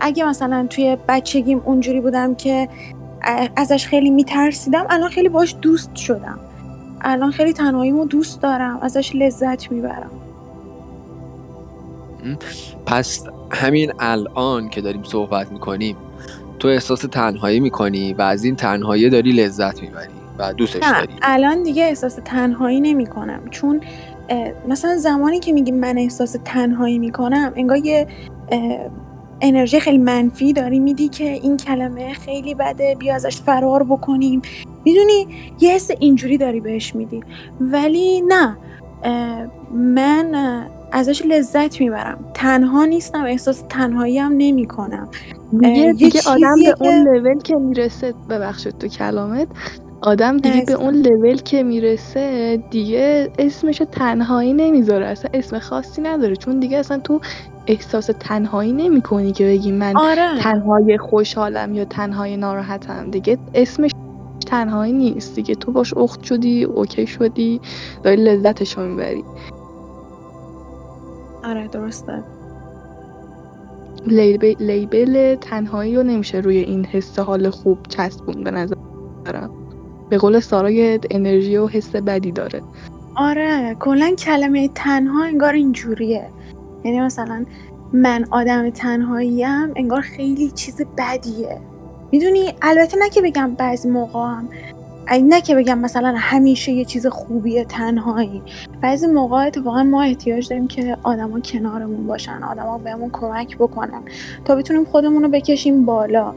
اگه مثلا توی بچگیم اونجوری بودم که ازش خیلی میترسیدم الان خیلی باش دوست شدم. الان خیلی تنهاییمو دوست دارم ازش لذت می‌برم. پس همین الان که داریم صحبت می‌کنیم تو احساس تنهایی می‌کنی و از این تنهایی داری لذت می‌بری و دوستش نه داری؟ الان دیگه احساس تنهایی نمی‌کنم. چون مثلا زمانی که میگی من احساس تنهایی می‌کنم انگار یه انرژی خیلی منفی داری میدی که این کلمه خیلی بده بیا ازش فرار بکنیم. می‌دونی؟ یه حس اینجوری داری بهش میدی. ولی نه من ازش لذت می‌برم. تنها نیستم احساس تنهایی هم نمی کنم دیگه, دیگه آدم به اون لول که می‌رسه ببخشید تو کلامت آدم دیگه به اون لول که می‌رسه دیگه اسمش تنهایی نمی‌ذاره اصلا اسم خاصی نداره. چون دیگه اصلا تو احساس تنهایی نمی کنی که بگی من آره. تنهای خوشحالم یا تنهای ناراحتم. دیگه اسمش تنهایی نیست. دیگه تو باش اخت شدی اوکی شدی داری لذتش رو می‌بری. آره درسته. لیبل, لیبل تنهایی رو نمیشه روی این حس حال خوب چسبون به نظر به قول سارا انرژی و حس بدی داره. آره کلا کلمه تنها انگار اینجوریه. یعنی مثلا من آدم تنهاییم انگار خیلی چیز بدیه. می‌دونی؟ البته نه که بگم بعضی موقع هم نه که بگم مثلا همیشه یه چیز خوبیه تنهایی. بعضی موقع اتفاقا ما احتیاج داریم که آدما کنارمون باشن آدما بهمون کمک بکنن تا بتونیم خودمون رو بکشیم بالا.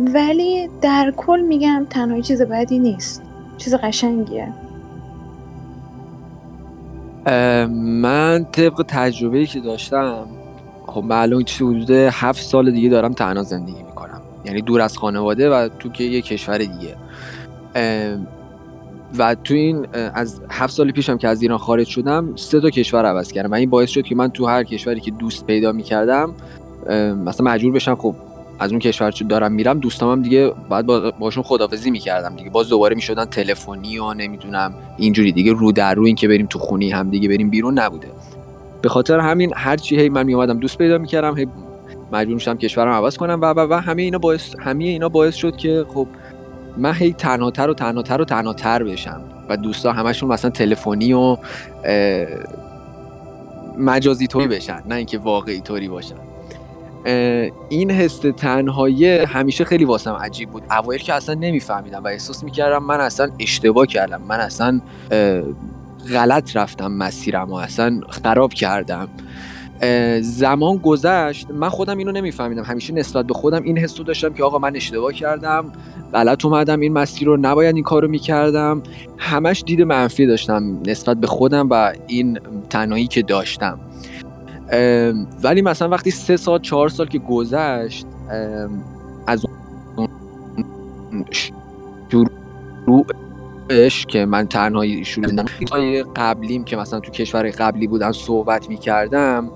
ولی در کل میگم تنهایی چیز بدی نیست. چیز قشنگیه. من طبق تجربه که داشتم خب معلوم چیزی حدود هفت سال دیگه دارم تنها زندگی می‌کنم. یعنی دور از خانواده و تو که یه کشور دیگه. و تو این از هفت سال پیشم که از ایران خارج شدم سه تا کشور عوض کردم. و این باعث شد که من تو هر کشوری که دوست پیدا می‌کردم مثلا مجبور بشم خب از اون کشور دارم میرم. دوستام هم دیگه بعد باشون خدافزی می‌کردم دیگه. باز دوباره می‌شدن تلفنی و نمی‌دونم اینجوری دیگه رو در رو این که بریم تو خونی هم دیگه بریم بیرون نبوده. به خاطر همین هر چی هی من میومدم دوست پیدا می‌کردم هی مجبور میشم کشورم عوض کنم و و و همه اینا باعث همه اینا باعث شد که خب من هی تنهاتر و تنهاتر و تنهاتر بشم. و دوستا همشون مثلا تلفنی و مجازی طوری بشن نه اینکه واقعی طوری باشن این حس تنهایی همیشه خیلی واسم عجیب بود. اوایل که اصلا نمیفهمیدم و احساس می‌کردم من اصلا اشتباه کردم. من اصلا غلط رفتم مسیرم و اصلا خراب کردم. زمان گذشت من خودم اینو نمیفهمیدم. همیشه نسبت به خودم این حس داشتم که آقا من اشتباه کردم غلط اومدم این مسیر رو نباید این کارو می‌کردم. همش دید منفی داشتم نسبت به خودم و این تنهایی که داشتم. ولی مثلا وقتی سه سال چهار سال که گذشت از شروعش که من تنهایی شروع کردم. قبلیم که مثلا تو کشور قبلی بودن صحبت می‌کردم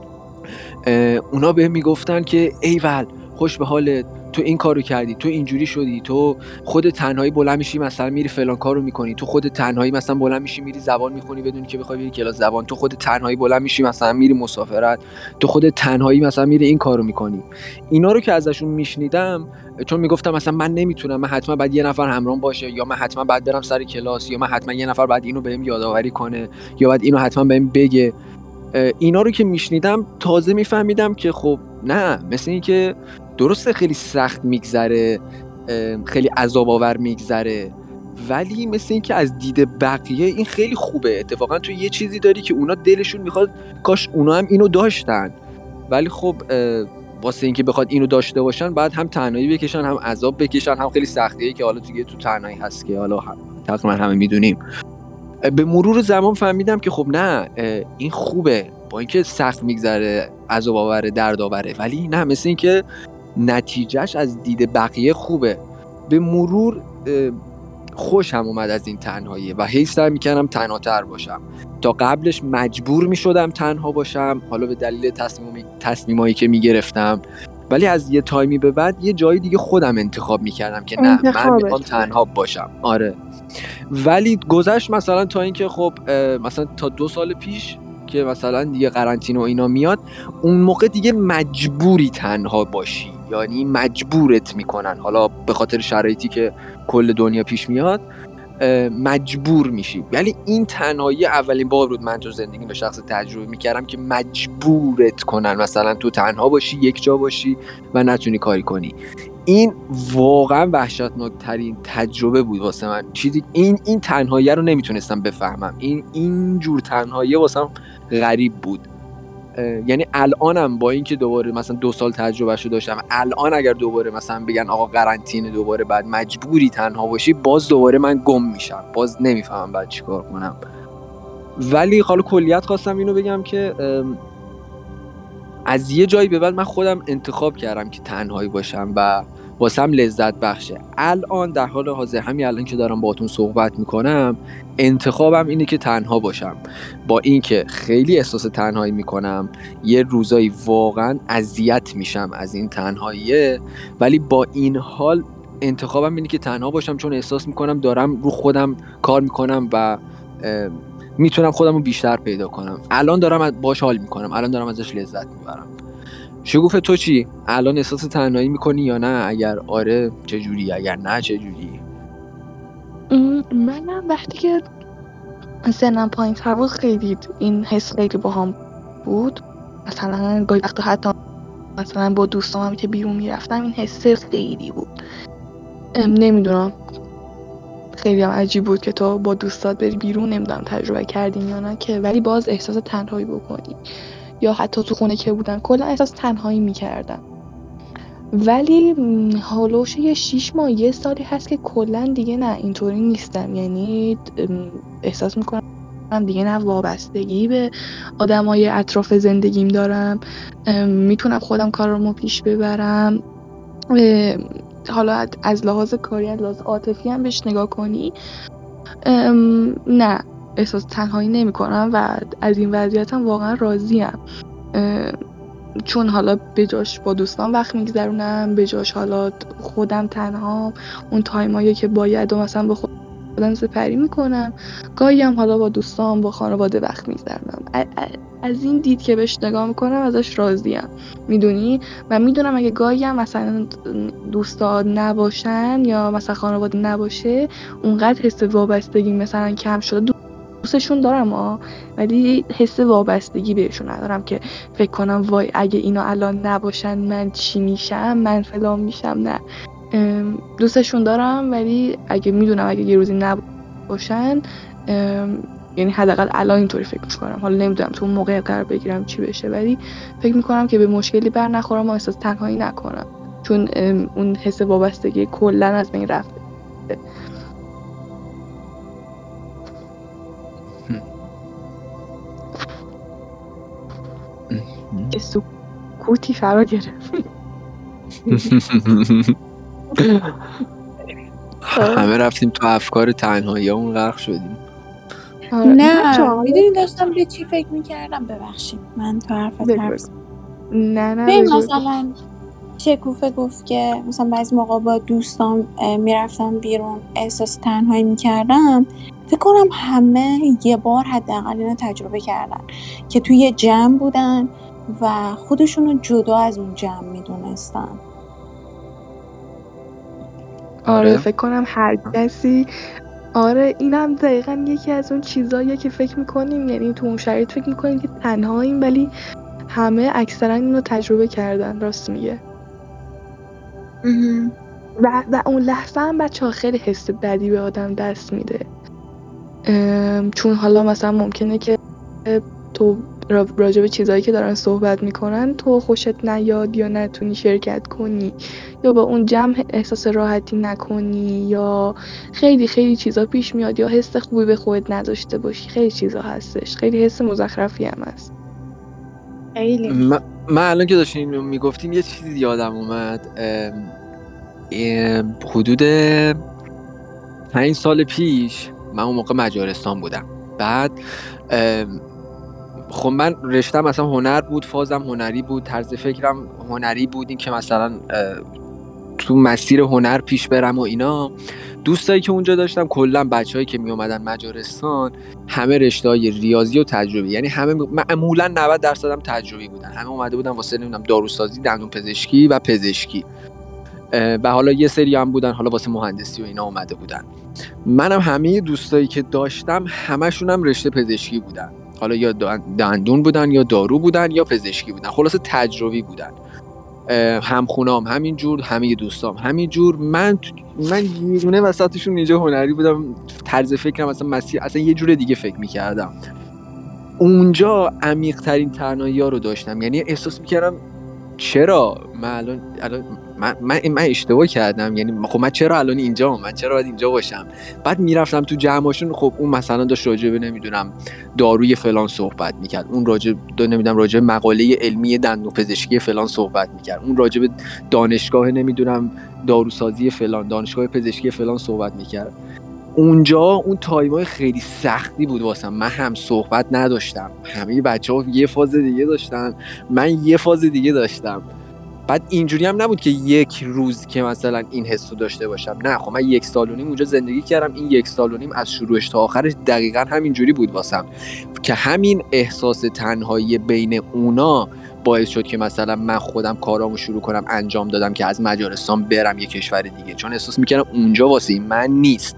اونا به می‌گفتن که ایول خوش به حالت تو این کارو کردی تو اینجوری شدی تو خود تنهایی بلند میشی مثلا میری فلان کارو می‌کنی تو خود تنهایی مثلا بلند میشی میری زبان می‌خونی بدون که بخوای بری کلاس زبان تو خود تنهایی بلند میشی مثلا میری مسافرت تو خود تنهایی مثلا میری این کارو می‌کنی. اینا رو که ازشون میشنیدم چون می‌گفتم مثلا من نمی‌تونم من حتما باید یه نفر همراهم باشه یا من حتما باید برم سر کلاس یا من حتما یه نفر باید اینو بهم یادآوری کنه یا باید اینو حتما بهم بگه. اینا رو که میشنیدم تازه میفهمیدم که خب نه مثل اینکه درسته خیلی سخت میگذره خیلی عذاب آور میگذره ولی مثل اینکه از دید بقیه این خیلی خوبه. اتفاقا تو یه چیزی داری که اونا دلشون می‌خواد کاش اونا هم اینو داشتن. ولی خب واسه اینکه بخواد اینو داشته باشن بعد هم تنهایی بکشن هم عذاب بکشن هم خیلی سختیه که حالا دیگه تو تنهایی هست که حالا تقریبا همه می‌دونیم. به مرور زمان فهمیدم که خب نه این خوبه. با اینکه سخت میگذره عذاب آوره درد آوره. ولی نه مثل اینکه نتیجهش از دید بقیه خوبه. به مرور خوشم اومد از این تنهایی و هی سعی می‌کردم تنها تر باشم. تا قبلش مجبور می‌شدم تنها باشم. حالا به دلیل تصمیم تصمیمایی که می‌گرفتم. ولی از یه تایمی به بعد یه جایی دیگه خودم انتخاب می‌کردم که نه من می‌خوام تنها باشم. آره. ولی گذشت مثلا تا اینکه خب مثلا تا دو سال پیش که مثلا دیگه قرنطینه و اینا میاد اون موقع دیگه مجبوری تنها باشی. یعنی مجبورت می‌کنن. حالا به خاطر شرایطی که کل دنیا پیش میاد مجبور میشی. ولی این تنهایی اولین بار بود من تو زندگی به شخص تجربه می‌کردم که مجبورت کنن مثلا تو تنها باشی یک جا باشی و نتونی کاری کنی. این واقعا وحشتناک ترین تجربه بود واسه من. چیزی این این تنهایی رو نمی‌تونستم بفهمم. این این جور تنهایی واسم غریب بود. یعنی الانم با اینکه دوباره مثلا دو سال تجربه شو داشتم الان اگر دوباره مثلا بگن آقا قرنطینه دوباره بعد مجبوری تنها باشی باز دوباره من گم میشم. باز نمی‌فهمم بعد چیکار کنم. ولی حالا کلیت خواستم اینو بگم که از یه جایی به بعد من خودم انتخاب کردم که تنهایی باشم و واسم لذت بخشه. الان در حال حاضر همین الان که دارم باهاتون صحبت می‌کنم انتخابم اینه که تنها باشم. با اینکه خیلی احساس تنهایی می‌کنم یه روزایی واقعا اذیت میشم از این تنهاییه. ولی با این حال انتخابم اینه که تنها باشم چون احساس می‌کنم دارم رو خودم کار می‌کنم و می‌تونم خودم رو بیشتر پیدا کنم. الان دارم باش حال می‌کنم. الان دارم ازش لذت می‌برم. شگوف تو چی؟ الان احساس تنهایی می‌کنی یا نه؟ اگر آره چجوری؟ اگر نه چجوری؟ منم وقتی که سنم پایین تر بود خیلی این حس خیلی با هم بود. مثلا گاهی وقتا حتی مثلا با دوستام که بیرون می‌رفتم این حس خیلی بود. نمی‌دونم. خیلی هم عجیب بود که تو با دوستات بری بیرون. نمی‌دونم تجربه کردین یا نه که ولی باز احساس تنهایی بکنی. یا حتی تو خونه که بودن کلا احساس تنهایی می‌کردم ولی حالوش یه شیش ماه یه سالی هست که کلا دیگه نه اینطوری نیستم. یعنی احساس می‌کنم دیگه نه وابستگی به آدمای اطراف زندگیم دارم. می‌تونم خودم کارمو پیش ببرم. حالا از لحاظ کاری از لحاظ عاطفی هم بهش نگاه کنی. نه. احساس تنهایی نمی کنم و از این وضعیتم واقعا راضیم. چون حالا به جاش با دوستان وقت میگذرونم به جاش حالا خودم تنها اون تایمایی که باید و مثلا به خودم سپری می‌کنم. گاهی هم حالا با دوستان با خانواده وقت میگذرونم. از این دید که بهش نگاه می‌کنم ازش راضیم. می‌دونی؟ و می‌دونم اگه گاهی هم مثلا دوستان نباشن یا مثلا خانواده نباشه اونقدر حس وابستگی مثلا کم شده. دوستشون دارم ها ولی حس وابستگی بهشون ندارم که فکر کنم وای اگه اینا الان نباشن من چی میشم من فلان میشم نه. دوستشون دارم ولی اگه می‌دونم اگه یه روزی نباشن یعنی حداقل الان اینطوری فکر می‌کنم. حالا نمی‌دونم تو اون موقع قرار بگیرم چی بشه ولی فکر می‌کنم که به مشکلی بر نخورم و احساس تنهایی نکنم. چون اون حس وابستگی کلا از بین رفته. سکوتی فرا گرفت. همه رفتیم تو افکار تنهایی اون غرق شدیم. آره. نه می‌دونی داشتم به چی فکر می‌کردم؟ ببخشید من تو حرفت حرف نه نه مثلا شکوفه گفت که مثلا بعضی موقع با دوستان می‌رفتم بیرون احساس تنهایی می‌کردم. فکر کنم همه یه بار حداقل اینو تجربه کردن که توی یه جمع بودن. و خودشون رو جدا از اون جمع می‌دونستن. آره, آره فکر کنم هر کسی آره اینم دقیقا یکی از اون چیزاییه که فکر می‌کنیم. یعنی تو اون شرایط فکر می‌کنیم که تنهاییم ولی همه اکثرا اینو تجربه کردن. راست میگه. و, و اون لحظه هم بچه ها خیلی حس بدی به آدم دست میده. چون حالا مثلا ممکنه که تو راجع به چیزایی که دارن صحبت می‌کنن تو خوشت نیاد یا نتونی شرکت کنی یا با اون جمع احساس راحتی نکنی یا خیلی خیلی چیزا پیش میاد یا حس خوبی به خودت نداشته باشی؟ خیلی چیزا هستش. خیلی حس مزخرفی هم هست. خیلی. من, من الان که داشتین اینو می‌گفتین یه چیزی یادم اومد. ام، ام، حدود پنج سال پیش من اون موقع مجارستان بودم. بعد ام، خب من رشتم مثلا هنر بود فازم هنری بود طرز فکرم هنری بود این که مثلا تو مسیر هنر پیش برم و اینا. دوستایی که اونجا داشتم کلا بچههایی که می اومدن مجارستان همه رشته های ریاضی و تجربی. یعنی همه معمولا 90 درصد هم تجربی بودن. همه اومده بودن واسه نمی‌دونم داروسازی دندون پزشکی و پزشکی. و حالا یه سری هم بودن حالا واسه مهندسی و اینا اومده بودن. منم همه دوستایی که داشتم همشون هم رشته پزشکی بودن. حالا یا دن- دندون بودن یا دارو بودن یا پزشکی بودن. خلاصه تجربی بودن. همخونام همینجور همه دوستام همینجور. من تو- من یه دونه وسطشون اینجا هنری بودم. طرز فکرم اصلا مسیر اصلا یه جور دیگه فکر می‌کردم. اونجا عمیق ترین تنهایی ها رو داشتم. یعنی احساس می‌کردم چرا؟ من الان, الان من, من, من اشتباه کردم. یعنی خب من چرا الان اینجا من چرا باید اینجا باشم؟ بعد می‌رفتم تو جمعاشون خب اون مثلا داشت راجع به نمی‌دونم داروی فلان صحبت می‌کرد. اون راجع دو نمی‌دونم راجع مقاله علمی دندون پزشکی فلان صحبت می‌کرد. اون راجع به دانشگاه نمی‌دونم داروسازی فلان دانشگاه پزشکی فلان صحبت می‌کرد. اونجا اون تایمای خیلی سختی بود واسم. من هم صحبت نداشتم. همه بچه ها یه فاز دیگه داشتن. من یه فاز دیگه داشتم. بعد اینجوری هم نبود که یک روز که مثلا این حس رو داشته باشم. نه خب من یک سال و نیم اونجا زندگی کردم. این یک سال و نیم از شروعش تا آخرش دقیقا همینجوری بود واسم. که همین احساس تنهایی بین اونا باعث شد که مثلا من خودم کارامو شروع کنم انجام دادم که از مجارستان برم یه کشور دیگه. چون احساس می‌کردم اونجا واسه من نیست.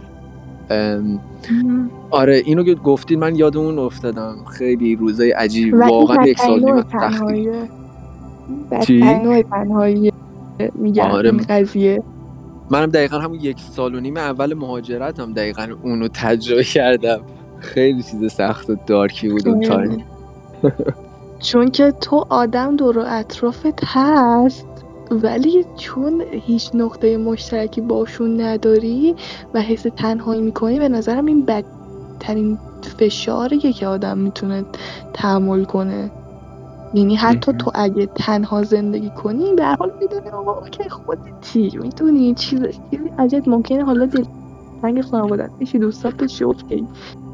آره اینو که گفتید من یاد اون افتادم. خیلی روزای عجیب واقعا یک سال نیم؟ بدترین نوع تنهایی میگم آره. این قضیه. منم دقیقا همون یک سال و نیم اول مهاجرتم دقیقا اونو تجربه کردم. خیلی چیز سخت و دارکی بود اون تایم. چون که تو آدم دور و اطرافت هست ولی چون هیچ نقطه مشترکی باشون نداری و حس تنهایی می‌کنی به نظرم این بدترین فشاریه که آدم می‌تونه تحمل کنه. یعنی حتی. تو اگه تنها زندگی کنی به هر حال می‌دونی آقا اوکی خودتی می‌دونی چیز چیزی عجب ممکنه. حالا دل تنگ خانوادت بشی دوستات بشی اوکی.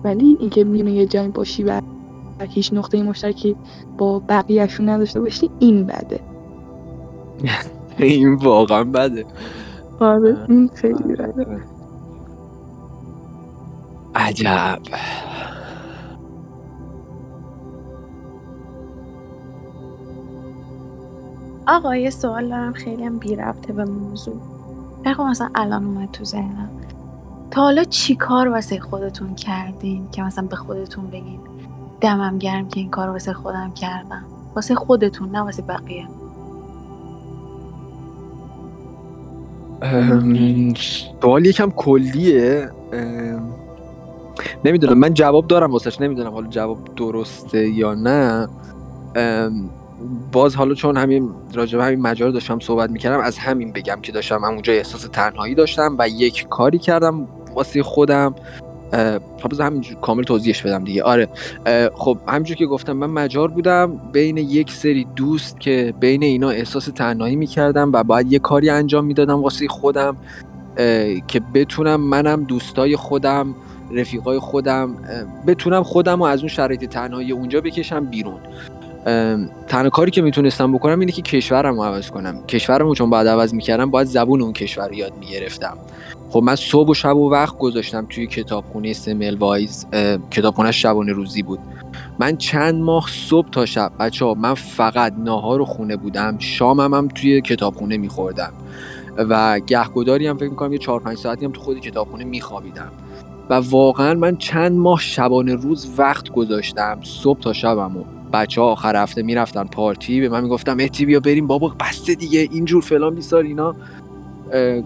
ولی اینکه میونه یه جایی باشی و و هیچ نقطه مشترکی با بقیهشون نداشته باشی این بده. این واقعا بده. آره این خیلی بده. عجب. آقا یه سوال دارم. خیلی هم بی ربطه به موضوع. بگو مثلا الان اومد تو ذهنم. تا حالا چی کار واسه خودتون کردین که مثلا به خودتون بگین دمم گرم که این کار واسه خودم کردم؟ واسه خودتون نه واسه بقیه. سوال یکم کلیه. نمی‌دونم. من جواب دارم واسش. نمی‌دونم حالا جواب درسته یا نه. ام، باز حالا چون همین راجع همین مجال داشتم صحبت می‌کردم از همین بگم که داشتم اونجا احساس تنهایی داشتم و یک کاری کردم واسه خودم. خب همینجور کامل توضیحش بدم دیگه. آره خب همینجور که گفتم من مجار بودم بین یک سری دوست که بین اینا احساس تنهایی می‌کردم و باید یه کاری انجام می‌دادم واسه خودم که بتونم منم دوستای خودم رفیقای خودم بتونم خودم رو از اون شرایط تنهایی اونجا بکشم بیرون. تنها کاری که می‌تونستم بکنم اینه که کشورم رو عوض کنم. کشورم رو چون باید عوض می‌کردم باید زبون اون کشور رو یاد می‌گرفتم. خب من صبح و شب و وقت گذاشتم توی کتابخونه سمل وایز کتابخونه شبانه روزی بود. من چند ماه صبح تا شب بچه ها من فقط ناهار و خونه بودم. شامم هم توی کتابخونه میخوردم. و گهگداری هم فکر می‌کنم یه چهار پنج ساعتی هم تو خود کتابخونه میخوابیدم. و واقعا من چند ماه شبانه روز وقت گذاشتم صبح تا شبم و بچه ها آخر هفته می‌رفتن پارتی به من می‌گفتم اتی بیا بریم بابا بسته دیگه اینجور فلان بیسار اینا.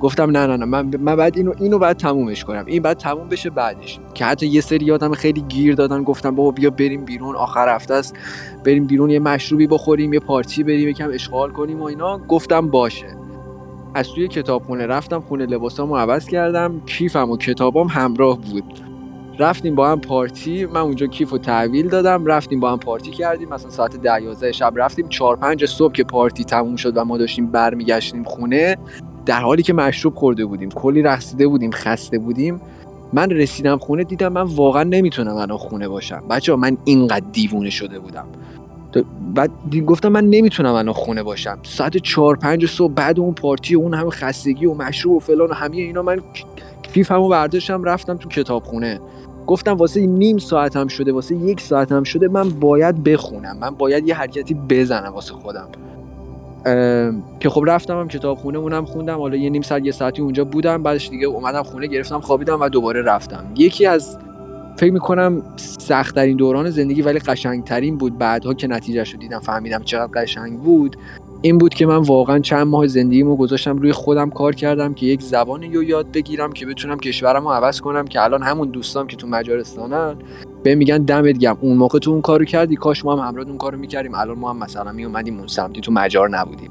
گفتم نه نه نه من من بعد اینو اینو بعد تمومش کنم. این بعد تموم بشه بعدش. که حتی یه سری یادم خیلی گیر دادن گفتم بابا بیا بریم بیرون آخر هفته است بریم بیرون یه مشروبی بخوریم یه پارتی بریم یکم اشغال کنیم و اینا. گفتم باشه. از توی کتابخونه رفتم خونه لباسامو عوض کردم کیفم و کتابام همراه بود. رفتیم با هم پارتی. من اونجا کیف و تحویل دادم. رفتیم با هم پارتی کردیم. مثلا ساعت ده شب رفتیم. چهار پنج صبح که پارتی تموم شد و ما داشتیم برمیگشتیم خونه در حالی که مشروب خورده بودیم کلی رقصیده بودیم خسته بودیم. من رسیدم خونه دیدم من واقعا نمی‌تونم الان خونه باشم. بچه من اینقدر دیوونه شده بودم. بعد گفتم من نمی‌تونم الان خونه باشم. ساعت چهار پنج صبح بعد اون پارتی و اون همه خستگی و مشروب و فلان و همه اینا من کیفمو برداشتم رفتم تو کتابخونه. گفتم واسه نیم ساعتم شده واسه یک ساعتم شده من باید بخونم من باید یه حرکتی بزنم واسه خودم. که خب رفتم هم کتاب خونه اونم خوندم حالا یه نیم ساعت یه ساعتی اونجا بودم بعدش دیگه اومدم خونه گرفتم خوابیدم و دوباره رفتم. یکی از فکر می‌کنم سختترین دوران زندگی ولی قشنگترین بود بعدها که نتیجه شد دیدم فهمیدم چقدر قشنگ بود. این بود که من واقعا چند ماه زندگیمو گذاشتم روی خودم کار کردم که یک زبان رو یاد بگیرم که بتونم کشورم رو عوض کنم که الان همون دوستام که تو مجارستانن به میگن دمت گم اون موقع تو اون کارو کردی؟ کاش ما هم همراه اون کارو می‌کردیم. الان ما هم مثلا میومدیم اون سمتی تو مجار نبودیم.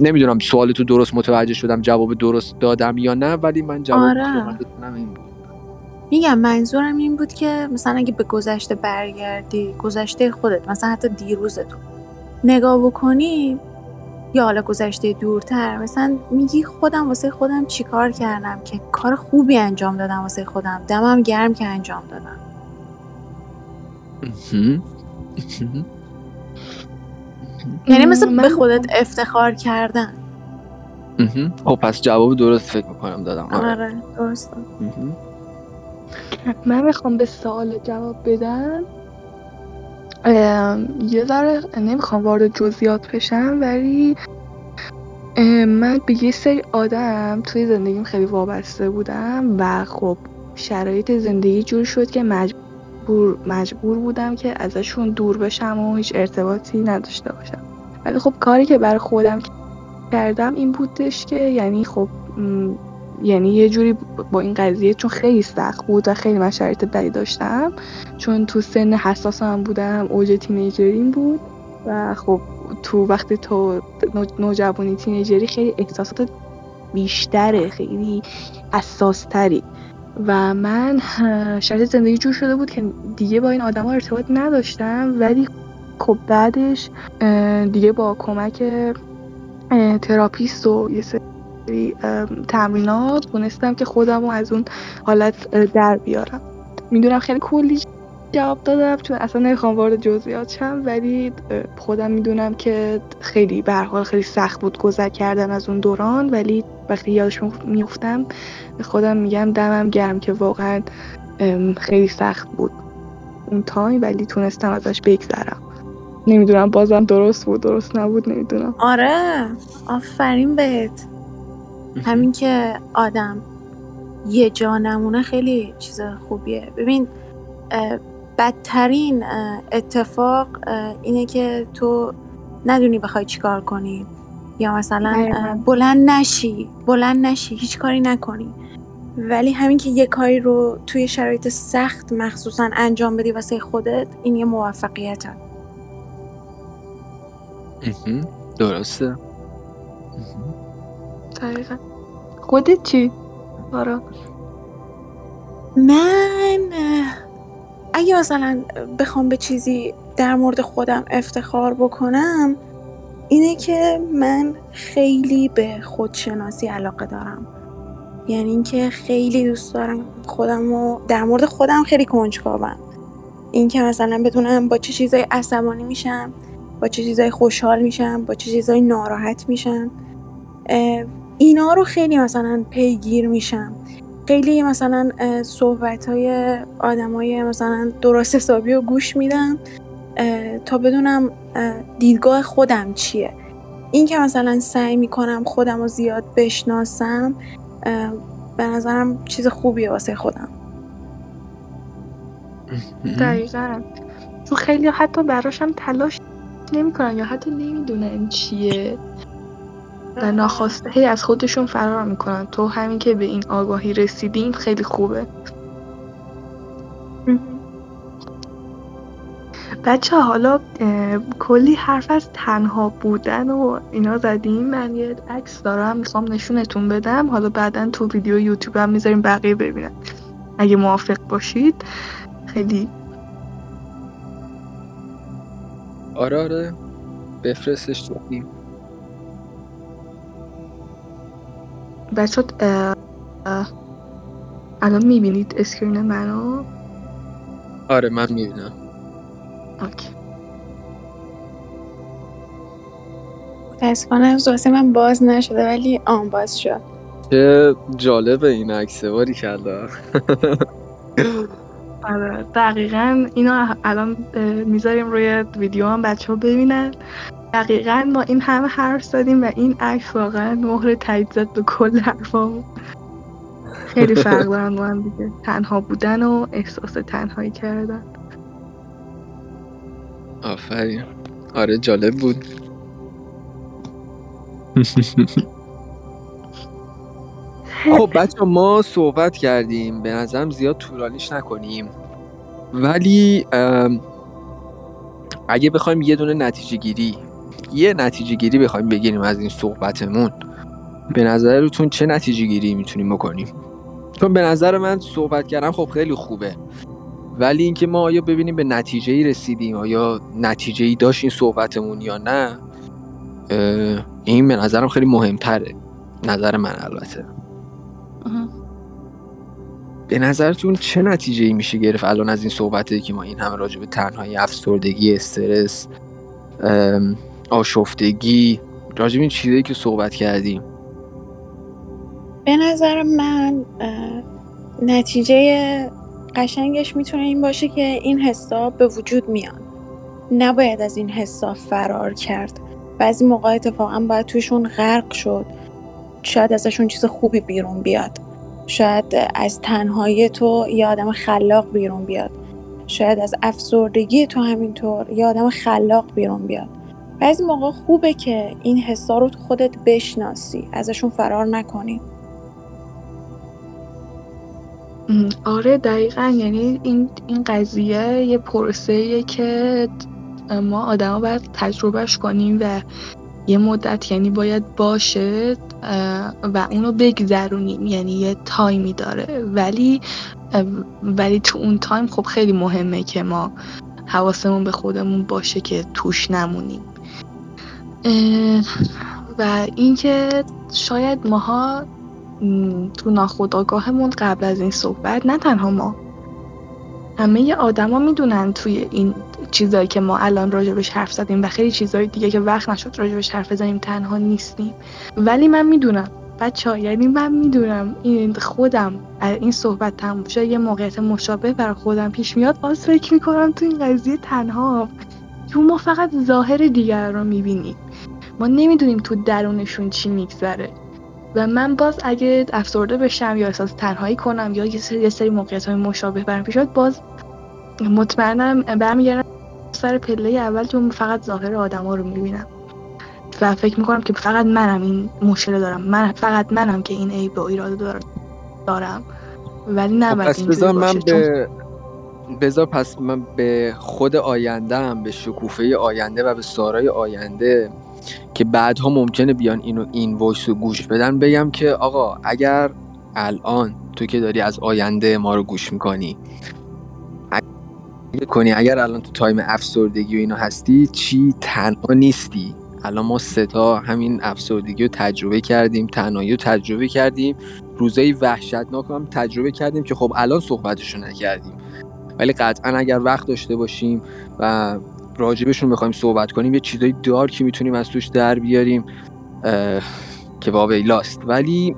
نمی‌دونم سوال تو درست متوجه شدم جواب درست دادم یا نه ولی من جواب آره. این بود. میگم منظورم این بود که مثلا اگه به گذشته برگردی گذشته خودت مثلا حتی دیروزتون نگاه بکنی یا حالا گذشته دورتر مثلا میگی خودم واسه خودم چیکار کردم که کار خوبی انجام دادم واسه خودم دمم گرم که انجام دادم. یعنی مثل به خودت افتخار کردن. خب پس جواب درست فکر می‌کنم دادم. آره, آره، درست من می‌خوام به سوال جواب بدم. یه ذره نمی‌خوام وارد جزئیات بشم ولی من به یه سری آدم توی زندگیم خیلی وابسته بودم و خب شرایط زندگی جور شد که مجبور, مجبور بودم که ازشون دور بشم و هیچ ارتباطی نداشته باشم. ولی خب کاری که برای خودم کردم این بودش که یعنی خب یعنی یه جوری با این قضیه چون خیلی سخت بود و خیلی من شرایط بدی داشتم چون تو سن حساس هم بودم اوج تینیجرین بود و خب تو وقتی تو نوجوانی تینیجری خیلی احساسات بیشتره خیلی تری و من شرایط زندگی جور شده بود که دیگه با این آدم ارتباط نداشتم ولی خب بعدش دیگه با کمک تراپیست و یه تمرینات. تونستم که خودم رو از اون حالت در بیارم. می‌دونم خیلی کلی جواب دادم چون اصلا نمی‌خوام وارد جزئیات شم ولی خودم می‌دونم که خیلی به حال خیلی سخت بود گذر کردن از اون دوران. ولی وقتی یادش میفتم خودم میگم دمم گرم که واقعا خیلی سخت بود اون تایم ولی تونستم ازش بگذرم. نمی‌دونم بازم درست بود درست نبود نمی‌دونم. آره. آفرین بهت. همین که آدم یه جا نمونه خیلی چیز خوبیه. ببین بدترین اتفاق اینه که تو ندونی بخوای چیکار کنی. یا مثلا بلند نشی. بلند نشی. هیچ کاری نکنی. ولی همین که یه کاری رو توی شرایط سخت مخصوصا انجام بدی واسه خودت این یه موفقیت درسته. دقیقا. خودت چی؟ آرا. من اگه مثلا بخوام به چیزی در مورد خودم افتخار بکنم اینه که من خیلی به خودشناسی علاقه دارم. یعنی اینکه خیلی دوست دارم خودم رو در مورد خودم خیلی کنجکاوم. اینکه مثلا بدونم با چه چیزای عصبانی میشم با چه چیزای خوشحال میشم با چه چیزای ناراحت میشم. اینا رو خیلی مثلا پیگیر میشم. خیلی مثلا صحبت های آدم های مثلا درست حسابی رو گوش میدم تا بدونم دیدگاه خودم چیه. این که مثلا سعی می‌کنم خودم رو زیاد بشناسم به نظرم چیز خوبیه واسه خودم. دقیقا. چون خیلی حتی براشم تلاش نمی‌کنن یا حتی نمی‌دونن چیه. و ناخواسته هی از خودشون فرار می‌کنن. تو همین که به این آگاهی رسیدیم خیلی خوبه. بچه حالا کلی حرف از تنها بودن و اینا زدیم. من یه عکس دارم می‌خوام نشونتون بدم. حالا بعدا تو ویدیو یوتیوب هم می‌ذاریم بقیه ببینن. اگه موافق باشید. خیلی. آره آره. بفرستش تو بچه الان می‌بینید اسکرین منو؟ آره من می‌بینم. اوکی. متاسفانه واسه من باز نشده ولی آن باز شد. چه جالبه این عکسه باری کرده آره دقیقا اینا الان می‌ذاریم روی ویدیو هم بچه ها ببینن. دقیقا ما این همه حرف زدیم و این عکس واقعا مهر تایید زد به کل حرفامون. خیلی فرق دارن با هم دیگه. تنها بودن و احساس تنهایی کردن. آفرین. آره جالب بود. خب بچه ما صحبت کردیم. به نظرم زیاد طولانیش نکنیم. ولی اگه بخوایم یه دونه نتیجه گیری یه نتیجه گیری بخوایم بگیریم از این صحبتمون. به نظرتون چه نتیجه گیری می‌تونیم بکنیم؟ چون به نظر من صحبت کردم خب خیلی خوبه. ولی اینکه ما آیا ببینیم به نتیجه ای رسیدیم آیا نتیجه ای داشت این صحبتمون یا نه این به نظرم خیلی مهمتره. نظر من البته. به نظرتون چه نتیجه ای میشه گرفت الان از این صحبته که ما این همه راجع به تنهایی افسردگی استرس آشفتگی. راجع به این چیزایی که صحبت کردیم. به نظر من نتیجه قشنگش می‌تونه این باشه که این حساب به وجود میان نباید از این حساب فرار کرد. بعضی موقع اتفاقا باید توشون غرق شد. شاید ازشون چیز خوبی بیرون بیاد. شاید از تنهایی تو یه آدم خلاق بیرون بیاد. شاید از افسردگی تو همینطور یه آدم خلاق بیرون بیاد. بعضی موقع خوبه که این حسا رو تو خودت بشناسی ازشون فرار نکنی. آره دقیقا. یعنی این, این قضیه یه پروسه که ما آدما باید تجربهش کنیم و یه مدت یعنی باید باشه و اونو بگذرونیم. یعنی یه تایمی داره. ولی ولی تو اون تایم خب خیلی مهمه که ما حواسمون به خودمون باشه که توش نمونیم. و اینکه شاید ماها تو ناخودآگاهمون قبل از این صحبت نه تنها ما همه آدما می‌دونن توی این چیزایی که ما الان راجبش حرف زدیم و خیلی چیزایی دیگه که وقت نشد راجبش حرف بزنیم تنها نیستیم. ولی من می‌دونم. بچه ها یعنی من می‌دونم. این خودم این صحبت تموم یه موقعیت مشابه برای خودم پیش میاد. باز فکر می‌کنم تو این قضیه تنها تو ما فقط ظاهر دیگر رو می‌بینیم. ما نمی‌دونیم تو درونشون چی میگذره. و من باز اگه افسرده بشم یا احساس تنهایی کنم یا یه سری, سری موقعیت های مشابه برم پیش باز مطمئنم برمیگردم سر پله اول چون فقط ظاهر آدما رو می‌بینم. و فکر می‌کنم که فقط منم این مشکل دارم. من فقط منم که این عیب و ایراد دارم. دارم ولی نه خب من به بذار پس من به خود آیندهم به شکوفه آینده و به سارای آینده که بعدها ممکنه بیان اینو این voice رو گوش بدن بگم که آقا اگر الان تو که داری از آینده ما رو گوش می‌کنی کنی اگر الان تو time افسردگی و اینا هستی چی؟ تنها نیستی. الان ما ستا همین افسردگی رو تجربه کردیم تنهایی رو تجربه کردیم. روزای وحشتناک هم تجربه کردیم که خب الان صحبتشو نکردیم. ولی قطعا اگر وقت داشته باشیم و راجبشون بخوایم صحبت کنیم یه چیزای دارکی می‌تونیم از توش در بیاریم که واقعی لاست. ولی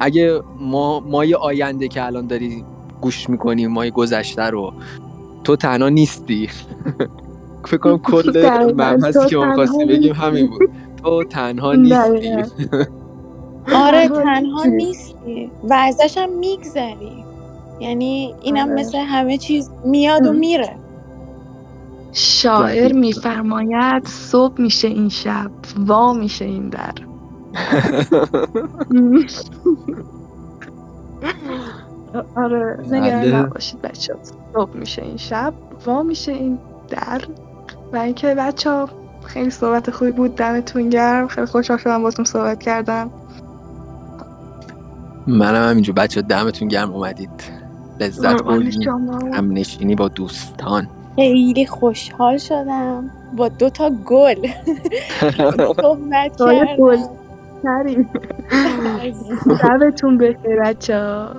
اگه ما مای آینده که الان داری گوش می‌کنیم مای گذشته رو تو تنها نیستی. فکر کنم کل مبحثی که ما خواستیم بگیم همین بود. تو تنها نیستی. آره تنها نیستی. و ازش هم میگذری. یعنی اینم آره. مثل همه چیز میاد و میره. شاعر میفرماید صبح میشه این شب وا میشه این در. آره نگران بله. نباشید بچه صبح میشه این شب وا میشه این در. و اینکه بچه ها خیلی صحبت خوبی بود دمتون گرم. خیلی خوشحال شدم باتون صحبت کردم. منم همینجور. بچه دمتون گرم. اومدید. لذت بردیم. هم نشینی با دوستان. خیلی خوشحال شدم. با دو تا گل. صحبت آره، گل. کردم. کریم شبتون بخیر بچه ها